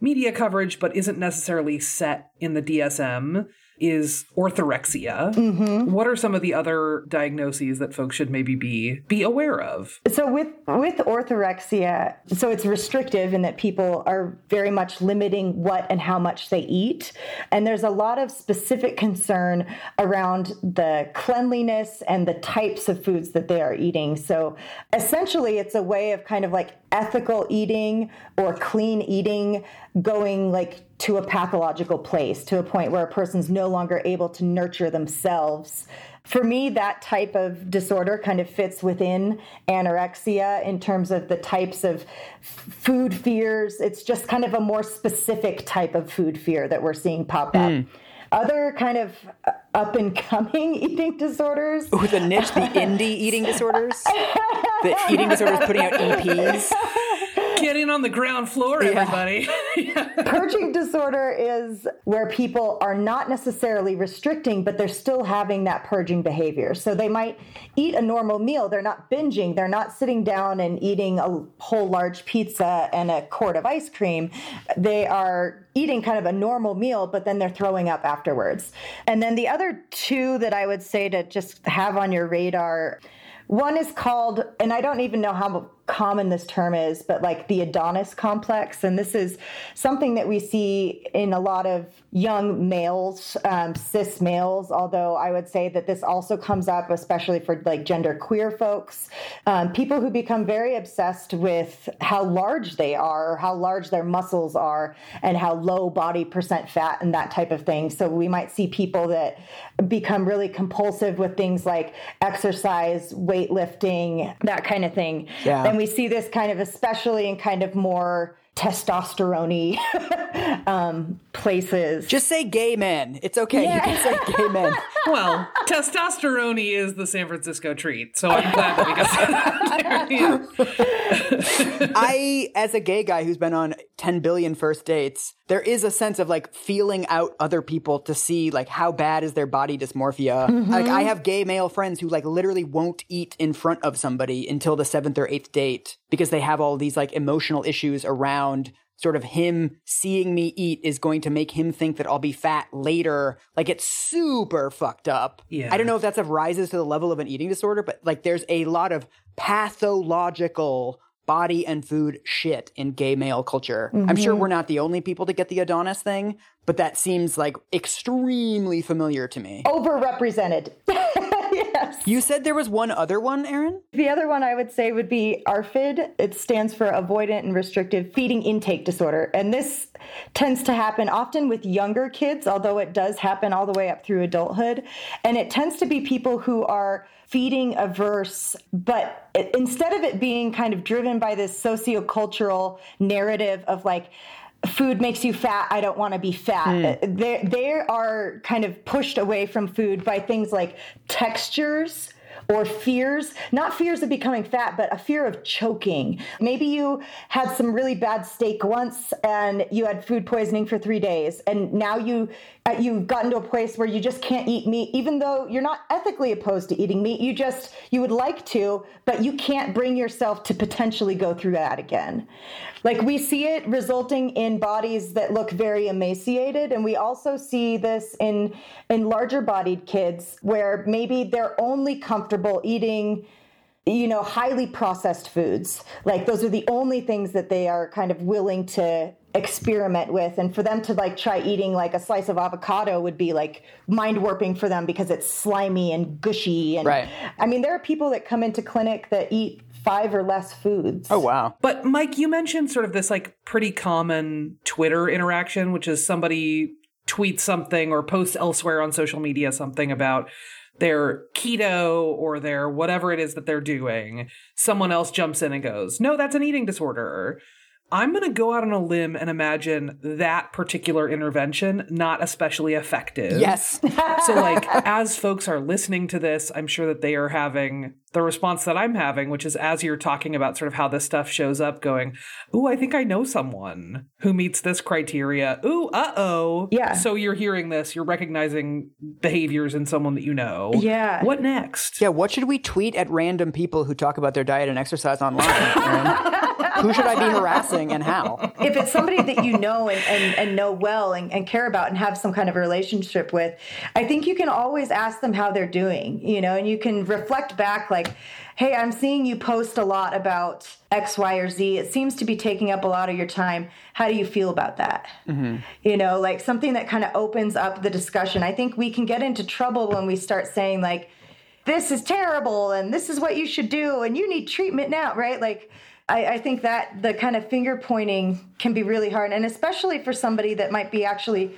[SPEAKER 1] media coverage, but isn't necessarily set in the DSM is orthorexia. Mm-hmm. What are some of the other diagnoses that folks should maybe be be aware of?
[SPEAKER 3] So with with orthorexia, so it's restrictive in that people are very much limiting what and how much they eat, and there's a lot of specific concern around the cleanliness and the types of foods that they are eating. So essentially, it's a way of kind of like ethical eating or clean eating going like to a pathological place to a point where a person's no longer able to nurture themselves for me that type of disorder kind of fits within anorexia in terms of the types of food fears it's just kind of a more specific type of food fear that we're seeing pop up mm. Other kind of up and coming <laughs> eating disorders.
[SPEAKER 2] Ooh, the niche, the indie eating disorders. <laughs> the eating disorders putting out EPs.
[SPEAKER 1] Get in on the ground floor, everybody.
[SPEAKER 3] Yeah. <laughs> Purging disorder is where people are not necessarily restricting, but they're still having that purging behavior. So they might eat a normal meal. They're not binging. They're not sitting down and eating a whole large pizza and a quart of ice cream. They are eating kind of a normal meal, but then they're throwing up afterwards. And then the other two that I would say to just have on your radar one is called, and I don't even know how common this term is, but like the Adonis complex. And this is something that we see in a lot of young males, um, cis males, although I would say that this also comes up, especially for like gender queer folks, um, people who become very obsessed with how large they are, how large their muscles are, and how low body percent fat and that type of thing. So we might see people that become really compulsive with things like exercise, weightlifting, that kind of thing.
[SPEAKER 2] Yeah.
[SPEAKER 3] And we see this kind of especially in kind of more testosterone <laughs> um, places.
[SPEAKER 2] Just say gay men. It's okay. Yeah. You can say gay men. <laughs>
[SPEAKER 1] well, testosterone is the San Francisco treat, so I'm glad that we got that. <laughs>
[SPEAKER 2] I, as a gay guy who's been on 10 billion first dates, there is a sense of like feeling out other people to see like how bad is their body dysmorphia. Mm-hmm. Like I have gay male friends who like literally won't eat in front of somebody until the seventh or eighth date because they have all these like emotional issues around sort of him seeing me eat is going to make him think that I'll be fat later. Like it's super fucked up.
[SPEAKER 1] Yeah.
[SPEAKER 2] I don't know if that's a rises to the level of an eating disorder, but like there's a lot of pathological body and food shit in gay male culture. Mm-hmm. I'm sure mm-hmm. we're not the only people to get the Adonis thing, but that seems like extremely familiar to me.
[SPEAKER 3] Overrepresented. Yes.
[SPEAKER 2] You said there was one other one, Erin?
[SPEAKER 3] The other one I would say would be ARFID. It stands for Avoidant and Restrictive Feeding Intake Disorder. And this tends to happen often with younger kids, although it does happen all the way up through adulthood. And it tends to be people who are feeding averse, but instead of it being kind of driven by this sociocultural narrative of like, food makes you fat i don't want to be fat mm. they they are kind of pushed away from food by things like textures or fears, not fears of becoming fat, but a fear of choking. Maybe you had some really bad steak once and you had food poisoning for three days, and now you Uh, you've gotten to a place where you just can't eat meat, even though you're not ethically opposed to eating meat. You just you would like to, but you can't bring yourself to potentially go through that again. Like we see it resulting in bodies that look very emaciated, and we also see this in in larger bodied kids where maybe they're only comfortable eating you know highly processed foods like those are the only things that they are kind of willing to experiment with and for them to like try eating like a slice of avocado would be like mind warping for them because it's slimy and gushy and
[SPEAKER 2] right.
[SPEAKER 3] i mean there are people that come into clinic that eat five or less foods
[SPEAKER 2] oh wow
[SPEAKER 1] but mike you mentioned sort of this like pretty common twitter interaction which is somebody tweets something or posts elsewhere on social media something about their keto or their whatever it is that they're doing, someone else jumps in and goes, No, that's an eating disorder. I'm going to go out on a limb and imagine that particular intervention not especially effective.
[SPEAKER 2] Yes. <laughs>
[SPEAKER 1] so, like, as folks are listening to this, I'm sure that they are having the response that I'm having, which is as you're talking about sort of how this stuff shows up, going, Ooh, I think I know someone who meets this criteria. Ooh, uh oh.
[SPEAKER 3] Yeah.
[SPEAKER 1] So you're hearing this, you're recognizing behaviors in someone that you know.
[SPEAKER 3] Yeah.
[SPEAKER 1] What next?
[SPEAKER 2] Yeah, what should we tweet at random people who talk about their diet and exercise online? <laughs> who should I be harassing and how?
[SPEAKER 3] If it's somebody that you know and, and, and know well and, and, care about and have some kind of relationship with, I think you can always ask them how they're doing, you know, and you can reflect back like, hey, I'm seeing you post a lot about X, Y, or Z. It seems to be taking up a lot of your time. How do you feel about that? Mm-hmm. You know, like something that kind of opens up the discussion. I think we can get into trouble when we start saying, like, this is terrible and this is what you should do and you need treatment now, right? Like, I, I, think that the kind of finger pointing can be really hard, and especially for somebody that might be actually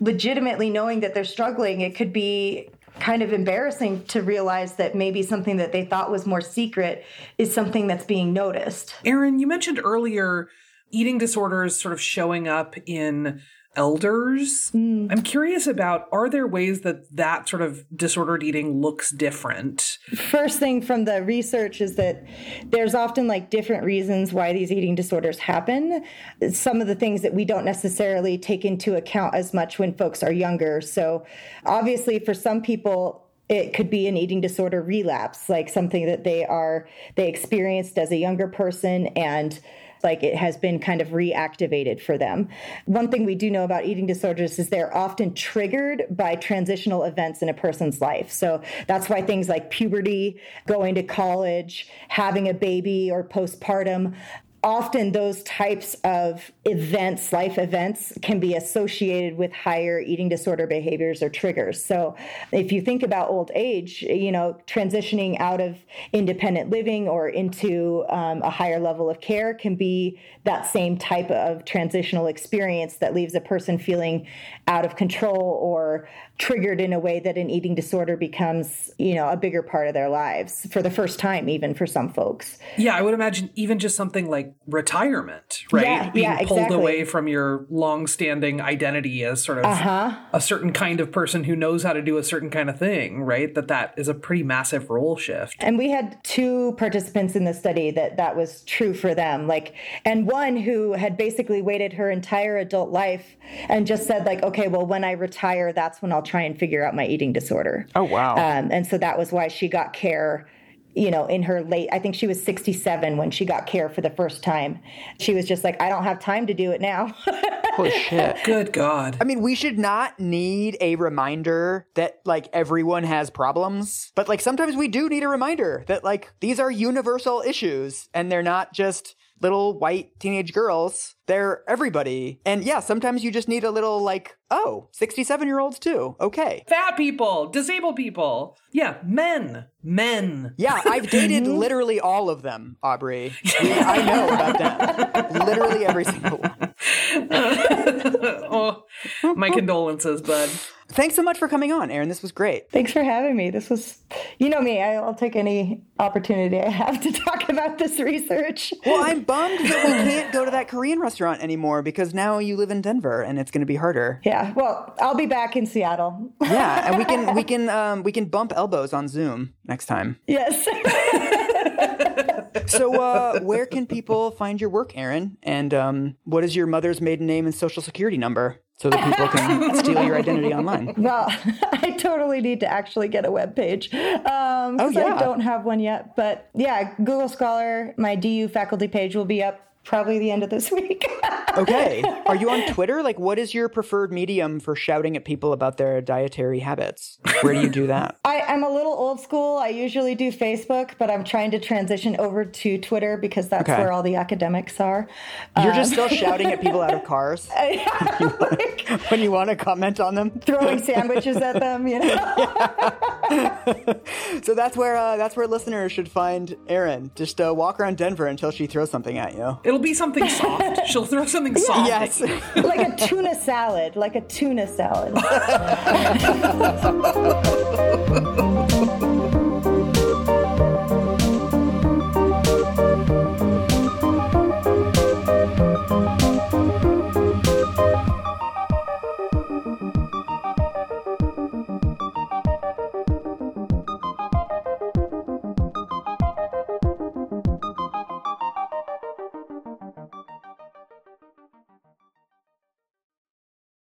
[SPEAKER 3] legitimately knowing that they're struggling, it could be kind of embarrassing to realize that maybe something that they thought was more secret is something that's being noticed.
[SPEAKER 1] Erin, you mentioned earlier eating disorders sort of showing up in elders. Mm. I'm curious about are there ways that that sort of disordered eating looks different?
[SPEAKER 3] First thing from the research is that there's often like different reasons why these eating disorders happen. Some of the things that we don't necessarily take into account as much when folks are younger. So, obviously, for some people, it could be an eating disorder relapse like something that they are they experienced as a younger person and like it has been kind of reactivated for them. One thing we do know about eating disorders is they're often triggered by transitional events in a person's life. So that's why things like puberty, going to college, having a baby, or postpartum often those types of events, life events, can be associated with higher eating disorder behaviors or triggers. So if you think about old age, you know, transitioning out of independent living or into um, a higher level of care can be that same type of transitional experience that leaves a person feeling out of control or triggered in a way that an eating disorder becomes, you know, a bigger part of their lives for the first time, even for some folks.
[SPEAKER 1] Yeah, I would imagine even just something like retirement, right?
[SPEAKER 3] Yeah,
[SPEAKER 1] Being
[SPEAKER 3] yeah,
[SPEAKER 1] pulled
[SPEAKER 3] exactly.
[SPEAKER 1] away from your long-standing identity as sort of
[SPEAKER 3] uh-huh.
[SPEAKER 1] a certain kind of person who knows how to do a certain kind of thing, right? That that is a pretty massive role shift.
[SPEAKER 3] And we had two participants in the study that that was true for them, like, and one who had basically waited her entire adult life and just said like, okay, well, when I retire, that's when I'll try and figure out my eating disorder.
[SPEAKER 2] Oh, wow.
[SPEAKER 3] Um, and so that was why she got care you know, in her late, I think she was 67 when she got care for the first time. She was just like, I don't have time to do it now. <laughs>
[SPEAKER 2] Holy shit.
[SPEAKER 1] Good God.
[SPEAKER 2] I mean, we should not need a reminder that, like, everyone has problems, but, like, sometimes we do need a reminder that, like, these are universal issues and they're not just little white teenage girls. They're everybody. And yeah, sometimes you just need a little like, oh, 67 year olds too. Okay.
[SPEAKER 1] Fat people, disabled people. Yeah, men. Men.
[SPEAKER 2] Yeah, <laughs> I've dated literally all of them, Aubrey. I know about them. <laughs> literally every single one. <laughs> <laughs>
[SPEAKER 1] oh, my condolences, bud.
[SPEAKER 2] Thanks so much for coming on, Erin. This was great.
[SPEAKER 3] Thanks for having me. This was, you know me, I'll take any opportunity I have to talk about this research.
[SPEAKER 2] Well, I'm <laughs> bummed that we can't go to that Korean restaurant anymore because now you live in Denver and it's going to be harder.
[SPEAKER 3] Yeah, well, I'll be back in Seattle.
[SPEAKER 2] Yeah, and we <laughs> can we can um, we can bump elbows on Zoom next time.
[SPEAKER 3] Yes.
[SPEAKER 2] So, uh, where can people find your work, Erin? And um, what is your mother's maiden name and social security number so that people can <laughs> steal your identity online?
[SPEAKER 3] well, <laughs> I totally need to actually get a web page because
[SPEAKER 2] Oh, yeah.
[SPEAKER 3] I don't have one yet. But yeah, Google Scholar, my DU faculty page will be up probably the end of this week. <laughs>
[SPEAKER 2] Okay. Are you on Twitter? Like, what is your preferred medium for shouting at people about their dietary habits? Where do you do that? <laughs>
[SPEAKER 3] I, I'm a little old school. I usually do Facebook, but I'm trying to transition over to Twitter because that's
[SPEAKER 2] Okay.
[SPEAKER 3] where all the academics are.
[SPEAKER 2] You're just still shouting at people out of <laughs> cars when you want to comment on them.
[SPEAKER 3] Throwing sandwiches at them, you know.
[SPEAKER 2] So that's where uh, that's where listeners should find Erin. Just uh, walk around Denver until she throws something at you.
[SPEAKER 1] It'll be something soft. <laughs> She'll throw something soft.
[SPEAKER 2] Yes. <laughs>
[SPEAKER 3] like a tuna salad, like a tuna salad. <laughs>